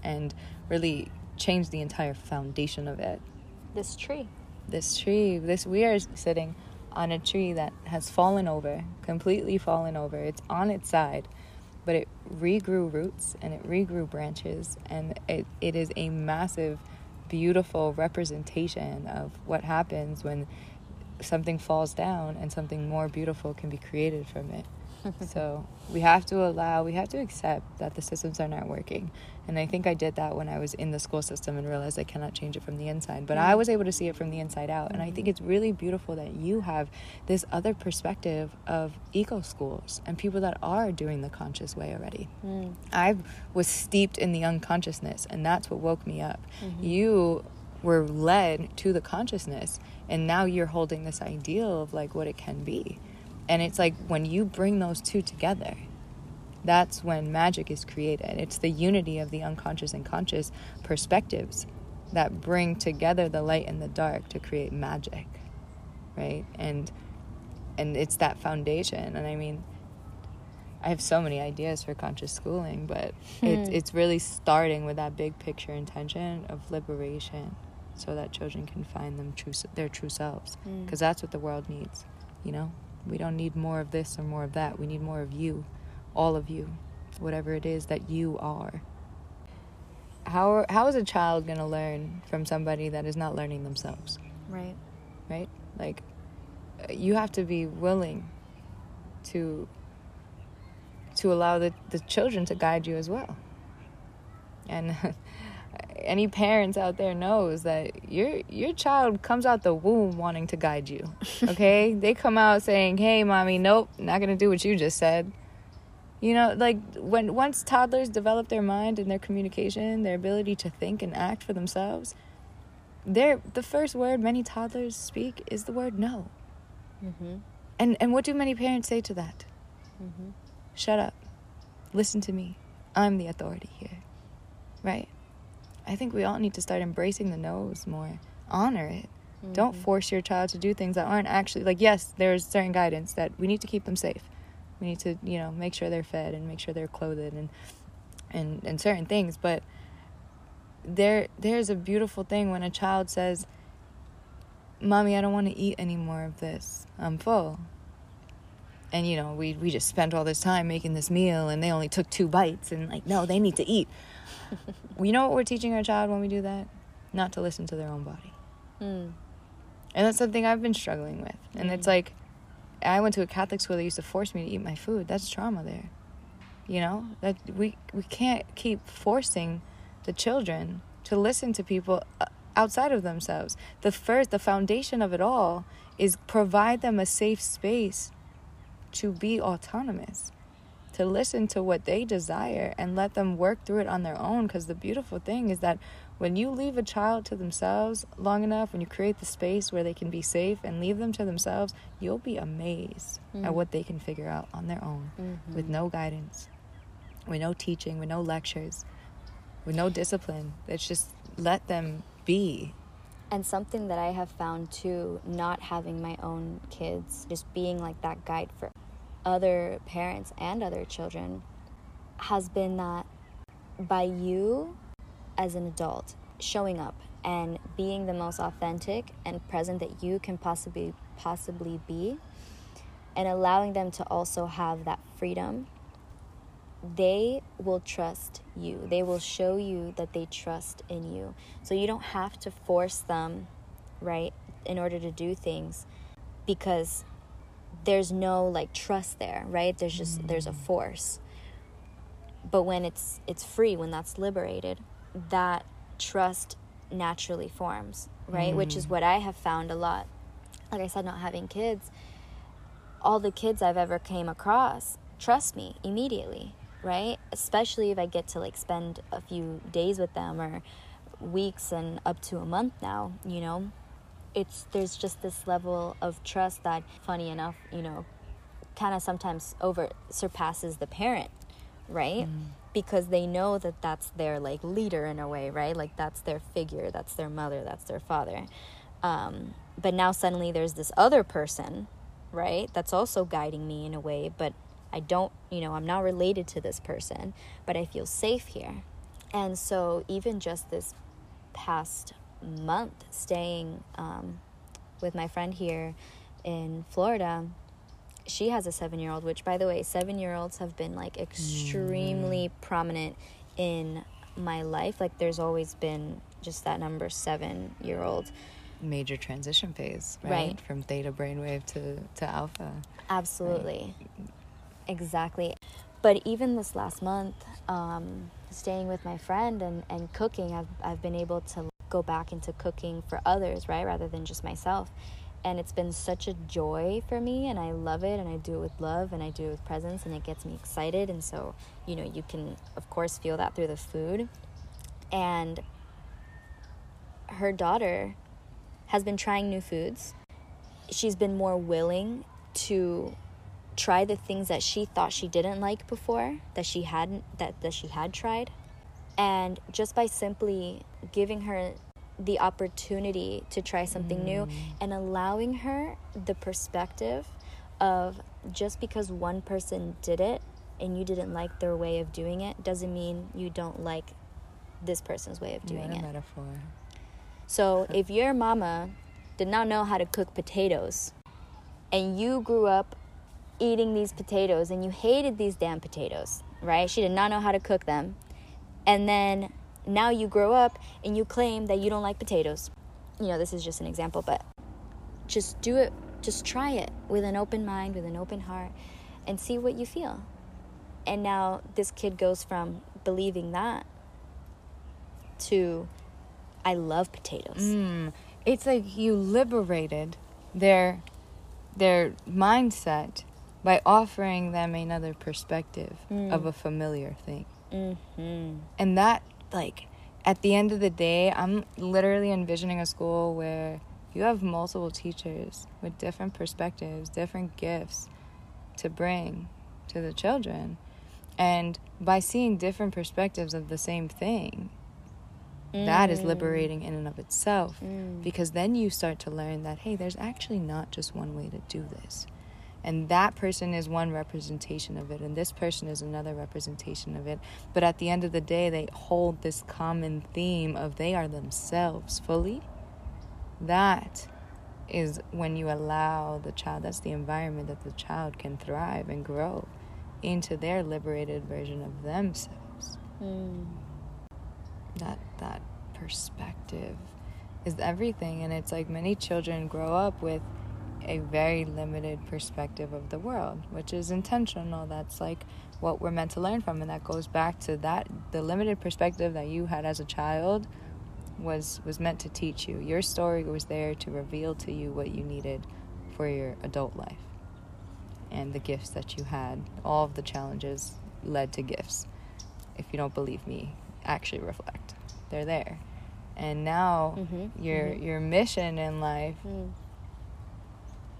And really change the entire foundation of it. This tree. This tree. This we are sitting on a tree that has fallen over, completely fallen over. It's on its side, but it regrew roots and it regrew branches and it, it is a massive beautiful representation of what happens when something falls down and something more beautiful can be created from it. so we have to allow, we have to accept that the systems are not working. And I think I did that when I was in the school system and realized I cannot change it from the inside. But mm-hmm. I was able to see it from the inside out. And I think mm-hmm. it's really beautiful that you have this other perspective of eco schools and people that are doing the conscious way already. Mm. I was steeped in the unconsciousness, and that's what woke me up. Mm-hmm. You were led to the consciousness, and now you're holding this ideal of like what it can be. And it's like when you bring those two together, that's when magic is created. It's the unity of the unconscious and conscious perspectives that bring together the light and the dark to create magic. Right? And and it's that foundation. And I mean I have so many ideas for conscious schooling, but hmm. it's it's really starting with that big picture intention of liberation so that children can find them true their true selves because mm. that's what the world needs, you know? We don't need more of this or more of that. We need more of you, all of you, whatever it is that you are. How, how is a child going to learn from somebody that is not learning themselves? Right. Right? Like, you have to be willing to to allow the, the children to guide you as well. And any parents out there knows that your your child comes out the womb wanting to guide you. Okay? they come out saying, "Hey, mommy, nope, not going to do what you just said." You know, like when once toddlers develop their mind and their communication, their ability to think and act for themselves, their the first word many toddlers speak is the word no. Mm-hmm. And and what do many parents say to that? Mm-hmm. Shut up. Listen to me. I'm the authority here. Right? I think we all need to start embracing the no's more. Honor it. Mm-hmm. Don't force your child to do things that aren't actually like yes, there's certain guidance that we need to keep them safe. We need to, you know, make sure they're fed and make sure they're clothed and and and certain things, but there there's a beautiful thing when a child says, "Mommy, I don't want to eat any more of this. I'm full." And you know, we we just spent all this time making this meal and they only took two bites and like, "No, they need to eat." you know what we're teaching our child when we do that? Not to listen to their own body. Mm. And that's something I've been struggling with. And mm. it's like, I went to a Catholic school that used to force me to eat my food. That's trauma there. You know that we we can't keep forcing the children to listen to people uh, outside of themselves. The first, the foundation of it all is provide them a safe space to be autonomous to listen to what they desire and let them work through it on their own because the beautiful thing is that when you leave a child to themselves long enough when you create the space where they can be safe and leave them to themselves you'll be amazed mm. at what they can figure out on their own mm-hmm. with no guidance with no teaching with no lectures with no discipline it's just let them be and something that I have found too, not having my own kids, just being like that guide for other parents and other children, has been that by you as an adult showing up and being the most authentic and present that you can possibly possibly be and allowing them to also have that freedom they will trust you. They will show you that they trust in you. So you don't have to force them, right, in order to do things because there's no like trust there, right? There's just mm. there's a force. But when it's it's free, when that's liberated, that trust naturally forms, right? Mm. Which is mm. what I have found a lot. Like I said not having kids, all the kids I've ever came across trust me immediately right? Especially if I get to like spend a few days with them or weeks and up to a month now, you know. It's there's just this level of trust that funny enough, you know, kind of sometimes over surpasses the parent, right? Mm. Because they know that that's their like leader in a way, right? Like that's their figure, that's their mother, that's their father. Um, but now suddenly there's this other person, right? That's also guiding me in a way, but I don't, you know, I'm not related to this person, but I feel safe here. And so, even just this past month staying um, with my friend here in Florida, she has a seven year old, which, by the way, seven year olds have been like extremely mm. prominent in my life. Like, there's always been just that number seven year old major transition phase, right? right? From theta brainwave to, to alpha. Absolutely. Right. Exactly. But even this last month, um, staying with my friend and, and cooking, I've, I've been able to go back into cooking for others, right? Rather than just myself. And it's been such a joy for me, and I love it, and I do it with love, and I do it with presence, and it gets me excited. And so, you know, you can, of course, feel that through the food. And her daughter has been trying new foods. She's been more willing to try the things that she thought she didn't like before that she hadn't that, that she had tried and just by simply giving her the opportunity to try something mm. new and allowing her the perspective of just because one person did it and you didn't like their way of doing it doesn't mean you don't like this person's way of doing it. metaphor. So if your mama did not know how to cook potatoes and you grew up eating these potatoes and you hated these damn potatoes, right? She did not know how to cook them. And then now you grow up and you claim that you don't like potatoes. You know, this is just an example, but just do it, just try it with an open mind, with an open heart, and see what you feel. And now this kid goes from believing that to I love potatoes. Mm, it's like you liberated their their mindset by offering them another perspective mm. of a familiar thing. Mm-hmm. And that, like, at the end of the day, I'm literally envisioning a school where you have multiple teachers with different perspectives, different gifts to bring to the children. And by seeing different perspectives of the same thing, mm. that is mm. liberating in and of itself. Mm. Because then you start to learn that, hey, there's actually not just one way to do this and that person is one representation of it and this person is another representation of it. But at the end of the day they hold this common theme of they are themselves fully. That is when you allow the child that's the environment that the child can thrive and grow into their liberated version of themselves. Mm. that that perspective is everything and it's like many children grow up with a very limited perspective of the world, which is intentional. That's like what we're meant to learn from, and that goes back to that the limited perspective that you had as a child was was meant to teach you. Your story was there to reveal to you what you needed for your adult life. and the gifts that you had. All of the challenges led to gifts. If you don't believe me, actually reflect. They're there. And now Mm-hmm. your Mhm. your mission in life, Mm.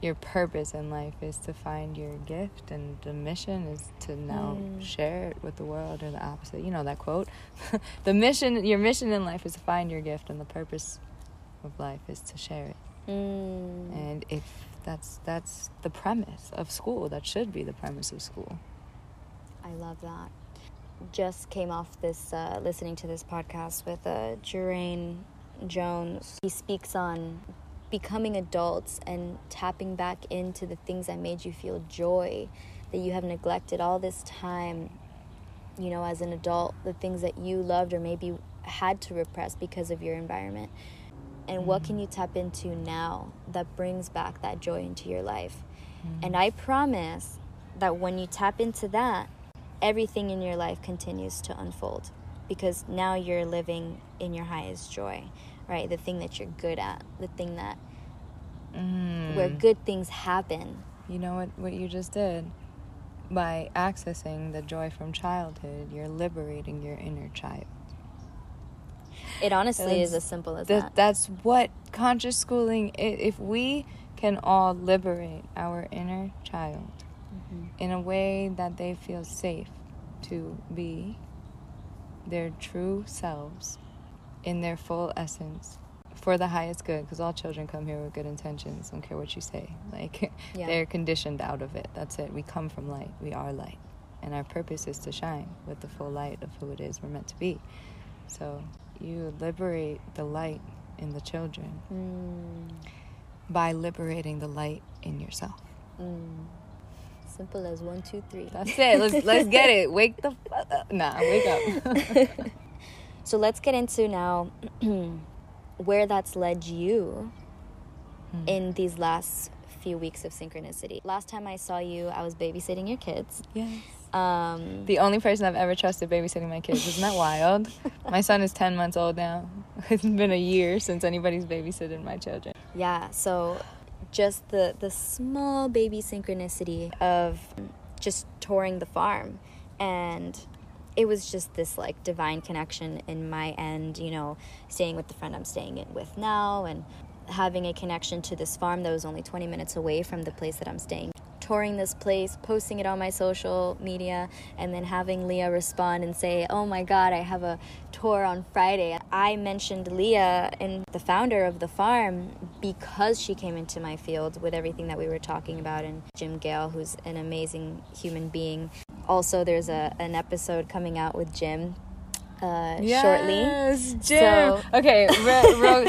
Your purpose in life is to find your gift and the mission is to now Mm. share it with the world or the opposite. You know that quote. the mission your mission in life is to find your gift and the purpose of life is to share it. Mm. And if that's that's the premise of school, that should be the premise of school. I love that. Just came off this, uh, listening to this podcast with uh, Jones. He speaks on becoming adults and tapping back into the things that made you feel joy that you have neglected all this time. You know, as an adult, the things that you loved or maybe had to repress because of your environment. And what can mm. you tap into now that brings back that joy into your life? Mm. And I promise that when you tap into that, everything in your life continues to unfold because now you're living in your highest joy, right? The thing that you're good at, the thing that where Mm. good things happen. You know what, what you just did? By accessing the joy from childhood, you're liberating your inner child. It honestly is as simple as That, that. that's what conscious schooling i- if we can all liberate our inner child Mhm. in a way that they feel safe to be their true selves in their full essence for the highest good because all children come here with good intentions don't care what you say. Like Yeah. they're conditioned out of it. That's it. We come from light. We are light. And our purpose is to shine with the full light of who it is we're meant to be. So you liberate the light in the children Mm, by liberating the light in yourself. Mm. Simple as one, two, three. that's it. Let's let's get it. Wake the fuck up. Nah wake up So let's get into now where that's led you Hmm. in these last few weeks of synchronicity. Last time I saw you, I was babysitting your kids. yes Um, The only person I've ever trusted babysitting my kids. Isn't that wild? my son is 10 months old now. It's been a year since anybody's babysitting my children. yeah, so just the the small baby synchronicity of just touring the farm and it was just this like divine connection in my end, you know, staying with the friend I'm staying in with now and having a connection to this farm that was only 20 minutes away from the place that I'm staying. Touring this place, posting it on my social media, and then having Leah respond and say, Oh my God, I have a tour on Friday. I mentioned Leah and the founder of the farm because she came into my field with everything that we were talking about, and Jim Gale, who's an amazing human being. Also, there's a, an episode coming out with Jim uh, shortly. Yes, Jim. So- okay,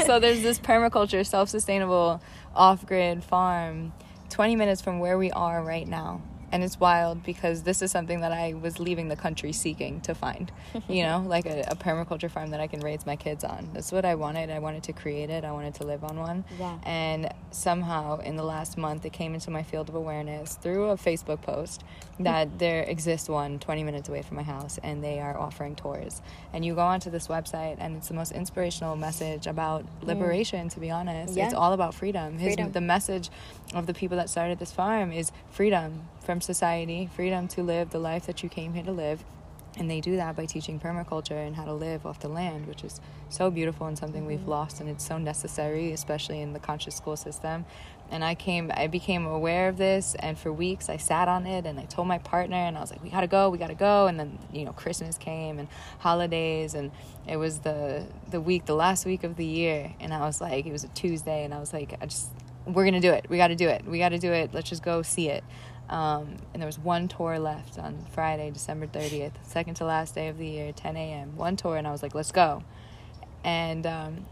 so there's this permaculture, self-sustainable, off-grid farm, 20 minutes from where we are right now. And it's wild because this is something that I was leaving the country seeking to find. You know, like a, a permaculture farm that I can raise my kids on. That's what I wanted. I wanted to create it. I wanted to live on one. Yeah. And somehow in the last month, it came into my field of awareness through a Facebook post that there exists one 20 minutes away from my house and they are offering tours. And you go onto this website and it's the most inspirational message about liberation, to be honest. Mm. Yeah. It's all about freedom. His, Freedom. The message of the people that started this farm is freedom from society, freedom to live the life that you came here to live. And they do that by teaching permaculture and how to live off the land, which is so beautiful and something we've mm-hmm. lost, and it's so necessary, especially in the conscious school system. And I came, I became aware of this, and for weeks I sat on it, and I told my partner, and I was like, "We gotta go, we gotta go." And then you know, Christmas came and holidays, and it was the the week, the last week of the year, and I was like, it was a Tuesday, and I was like, I just, we're gonna do it, we gotta do it, we gotta do it. Let's just go see it. Um, and there was one tour left on Friday, December 30th, second to last day of the year, 10 a.m. One tour, and I was like, let's go. And um,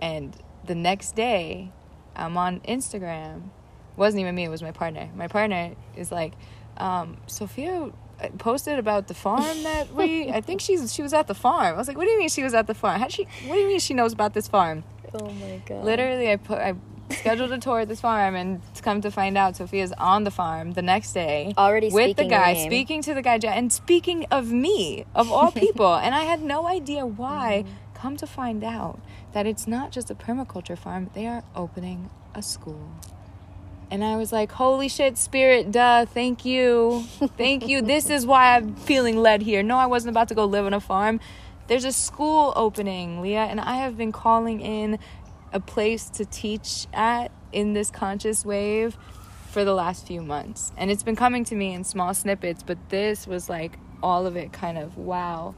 and the next day, I'm on Instagram. wasn't even me; it was my partner. My partner is like, um, Sophia posted about the farm that we. I think she's she was at the farm. I was like, what do you mean she was at the farm? How she? What do you mean she knows about this farm? Oh my god. Literally, I put I scheduled a tour at this farm, and come to find out, Sophia's on the farm the next day, Already with the guy, speaking to the guy, and speaking of me of all people, and I had no idea why. Mm-hmm. Come to find out that it's not just a permaculture farm; they are opening a school, And I was like, holy shit, spirit, duh, thank you. Thank you. this is why I'm feeling led here. No, I wasn't about to go live on a farm. There's a school opening, Leah, and I have been calling in a place to teach at in this conscious wave for the last few months. And it's been coming to me in small snippets, but this was like all of it kind of wow,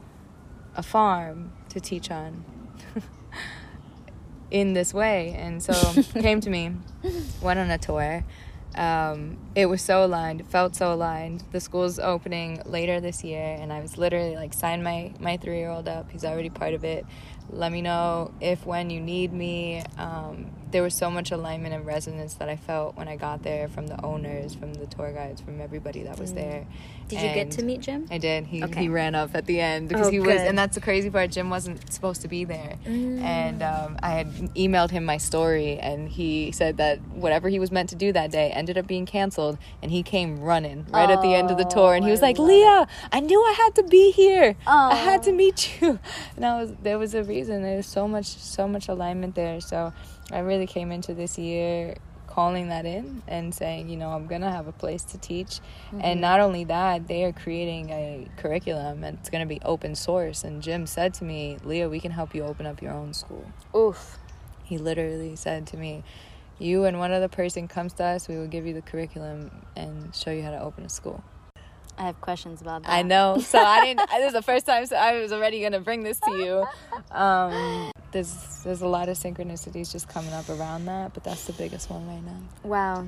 a farm to teach on in this way. And so came to me, went on a tour. Um, it was so aligned, felt so aligned. The school's opening later this year, and I was literally like, signed my, my three year old up. He's already part of it. Let me know if, when you need me. Um, there was so much alignment and resonance that I felt when I got there from the owners, from the tour guides, from everybody that was mm. there. Did and you get to meet Jim? I did. He okay. he ran up at the end because oh, he was, good. and that's the crazy part. Jim wasn't supposed to be there, mm. and um, I had emailed him my story, and he said that whatever he was meant to do that day ended up being canceled, and he came running right oh, at the end of the tour, and he was oh, I like, "Leah. I knew I had to be here. Oh. I had to meet you." And I was there was a reason. There was so much so much alignment there. So I really came into this year calling that in and saying, you know, I'm going to have a place to teach. Mm-hmm. And not only that, they are creating a curriculum and it's going to be open source. And Jim said to me, Leah, we can help you open up your own school. Oof. He literally said to me, you and one other person comes to us, we will give you the curriculum and show you how to open a school. I have questions about that. I know. So I didn't. this is the first time. So I was already gonna bring this to you. Um, there's there's a lot of synchronicities just coming up around that, but that's the biggest one right now. Wow,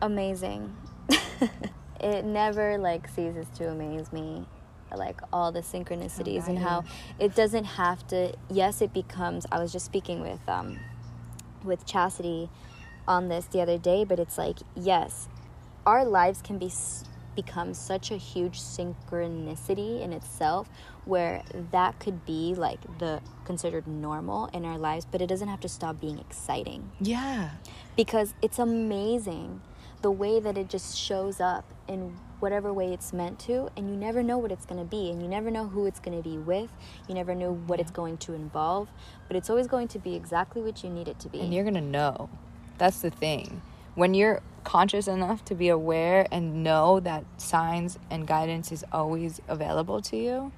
amazing. it never like ceases to amaze me like all the synchronicities and how it doesn't have to yes it becomes i was just speaking with um with chastity on this the other day but it's like yes our lives can be become such a huge synchronicity in itself where that could be like the considered normal in our lives but it doesn't have to stop being exciting. Yeah. Because it's amazing the way that it just shows up in whatever way it's meant to and you never know what it's going to be and you never know who it's going to be with. You never know what it's going to involve but it's always going to be exactly what you need it to be. And you're going to know. That's the thing when you're conscious enough to be aware and know that signs and guidance is always available to you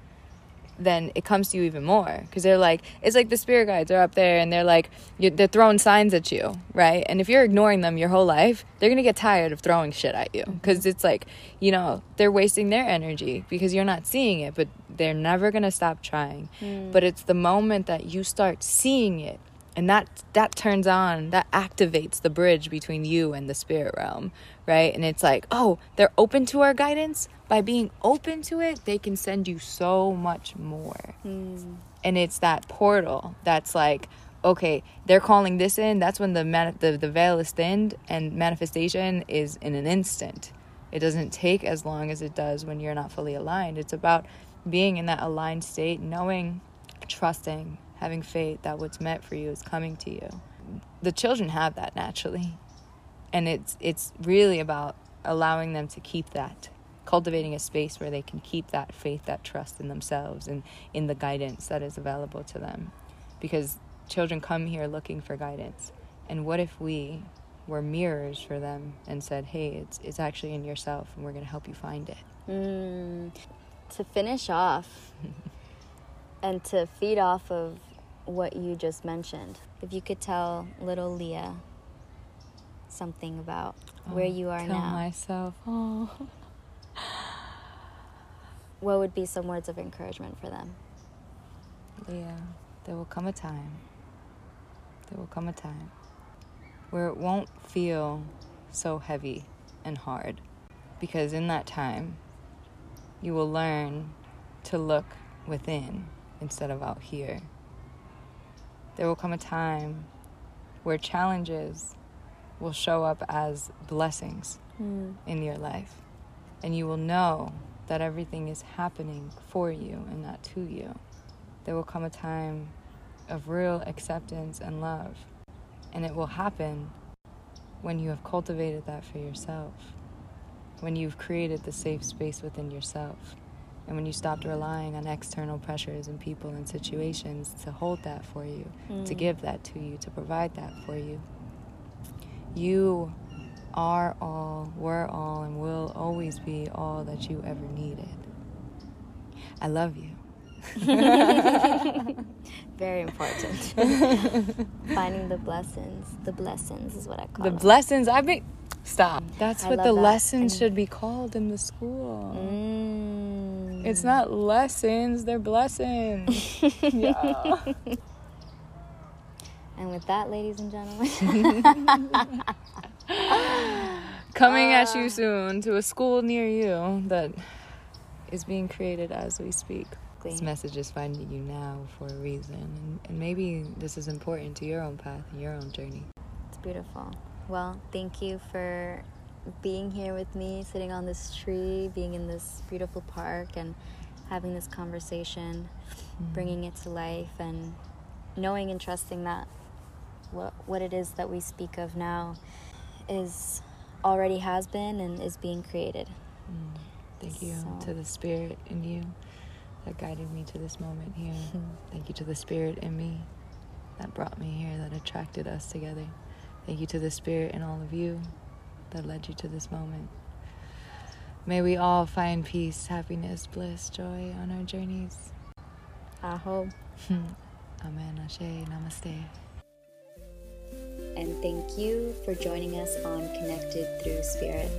then it comes to you even more because they're like it's like the spirit guides are up there and they're like they're throwing signs at you right and if you're ignoring them your whole life they're gonna get tired of throwing shit at you because mm-hmm. it's like you know they're wasting their energy because you're not seeing it but they're never gonna stop trying mm. but it's the moment that you start seeing it and that that turns on that activates the bridge between you and the spirit realm right? And it's like oh they're open to our guidance. By being open to it they can send you so much more. Mm. and it's that portal that's like okay they're calling this in. That's when the, man- the the veil is thinned and manifestation is in an instant. It doesn't take as long as it does when you're not fully aligned. It's about being in that aligned state knowing trusting having faith that what's meant for you is coming to you. The children have that naturally. And it's it's really about allowing them to keep that, cultivating a space where they can keep that faith, that trust in themselves and in the guidance that is available to them. Because children come here looking for guidance. And what if we were mirrors for them and said, "Hey, it's it's actually in yourself and we're going to help you find it." Mm. To finish off, and to feed off of what you just mentioned, if you could tell little Leah something about oh, where you are tell now. myself. Oh. what would be some words of encouragement for them? Leah, there will come a time. There will come a time where it won't feel so heavy and hard because in that time you will learn to look within instead of out here. There will come a time where challenges will show up as blessings mm. in your life. And you will know that everything is happening for you and not to you. There will come a time of real acceptance and love. And it will happen when you have cultivated that for yourself, when you've created the safe space within yourself. And when you stopped relying on external pressures and people and situations to hold that for you, mm. to give that to you, to provide that for you, you are all, were all, and will always be all that you ever needed. I love you. Very important. Finding the blessings. The blessings is what I call the them. blessings I've been. Stop. That's I what the that. lessons And- should be called in the school. Mm. It's not lessons, they're blessings. yeah. And with that, ladies and gentlemen, Coming at Uh. you soon to a school near you that is being created as we speak. This message is finding you now for a reason. And, and maybe this is important to your own path and your own journey. it's beautiful. Well, thank you for being here with me, sitting on this tree, being in this beautiful park, and having this conversation, bringing it to life, and knowing and trusting that what what it is that we speak of now is already has been and is being created. Mm. Thank you So- to the spirit in you that guided me to this moment here. Thank you to the spirit in me that brought me here, that attracted us together. Thank you to the spirit in all of you that led you to this moment. May we all find peace, happiness, bliss, joy on our journeys. Aho. Amen. Ashe. Namaste. And thank you for joining us on Connected Through Spirit.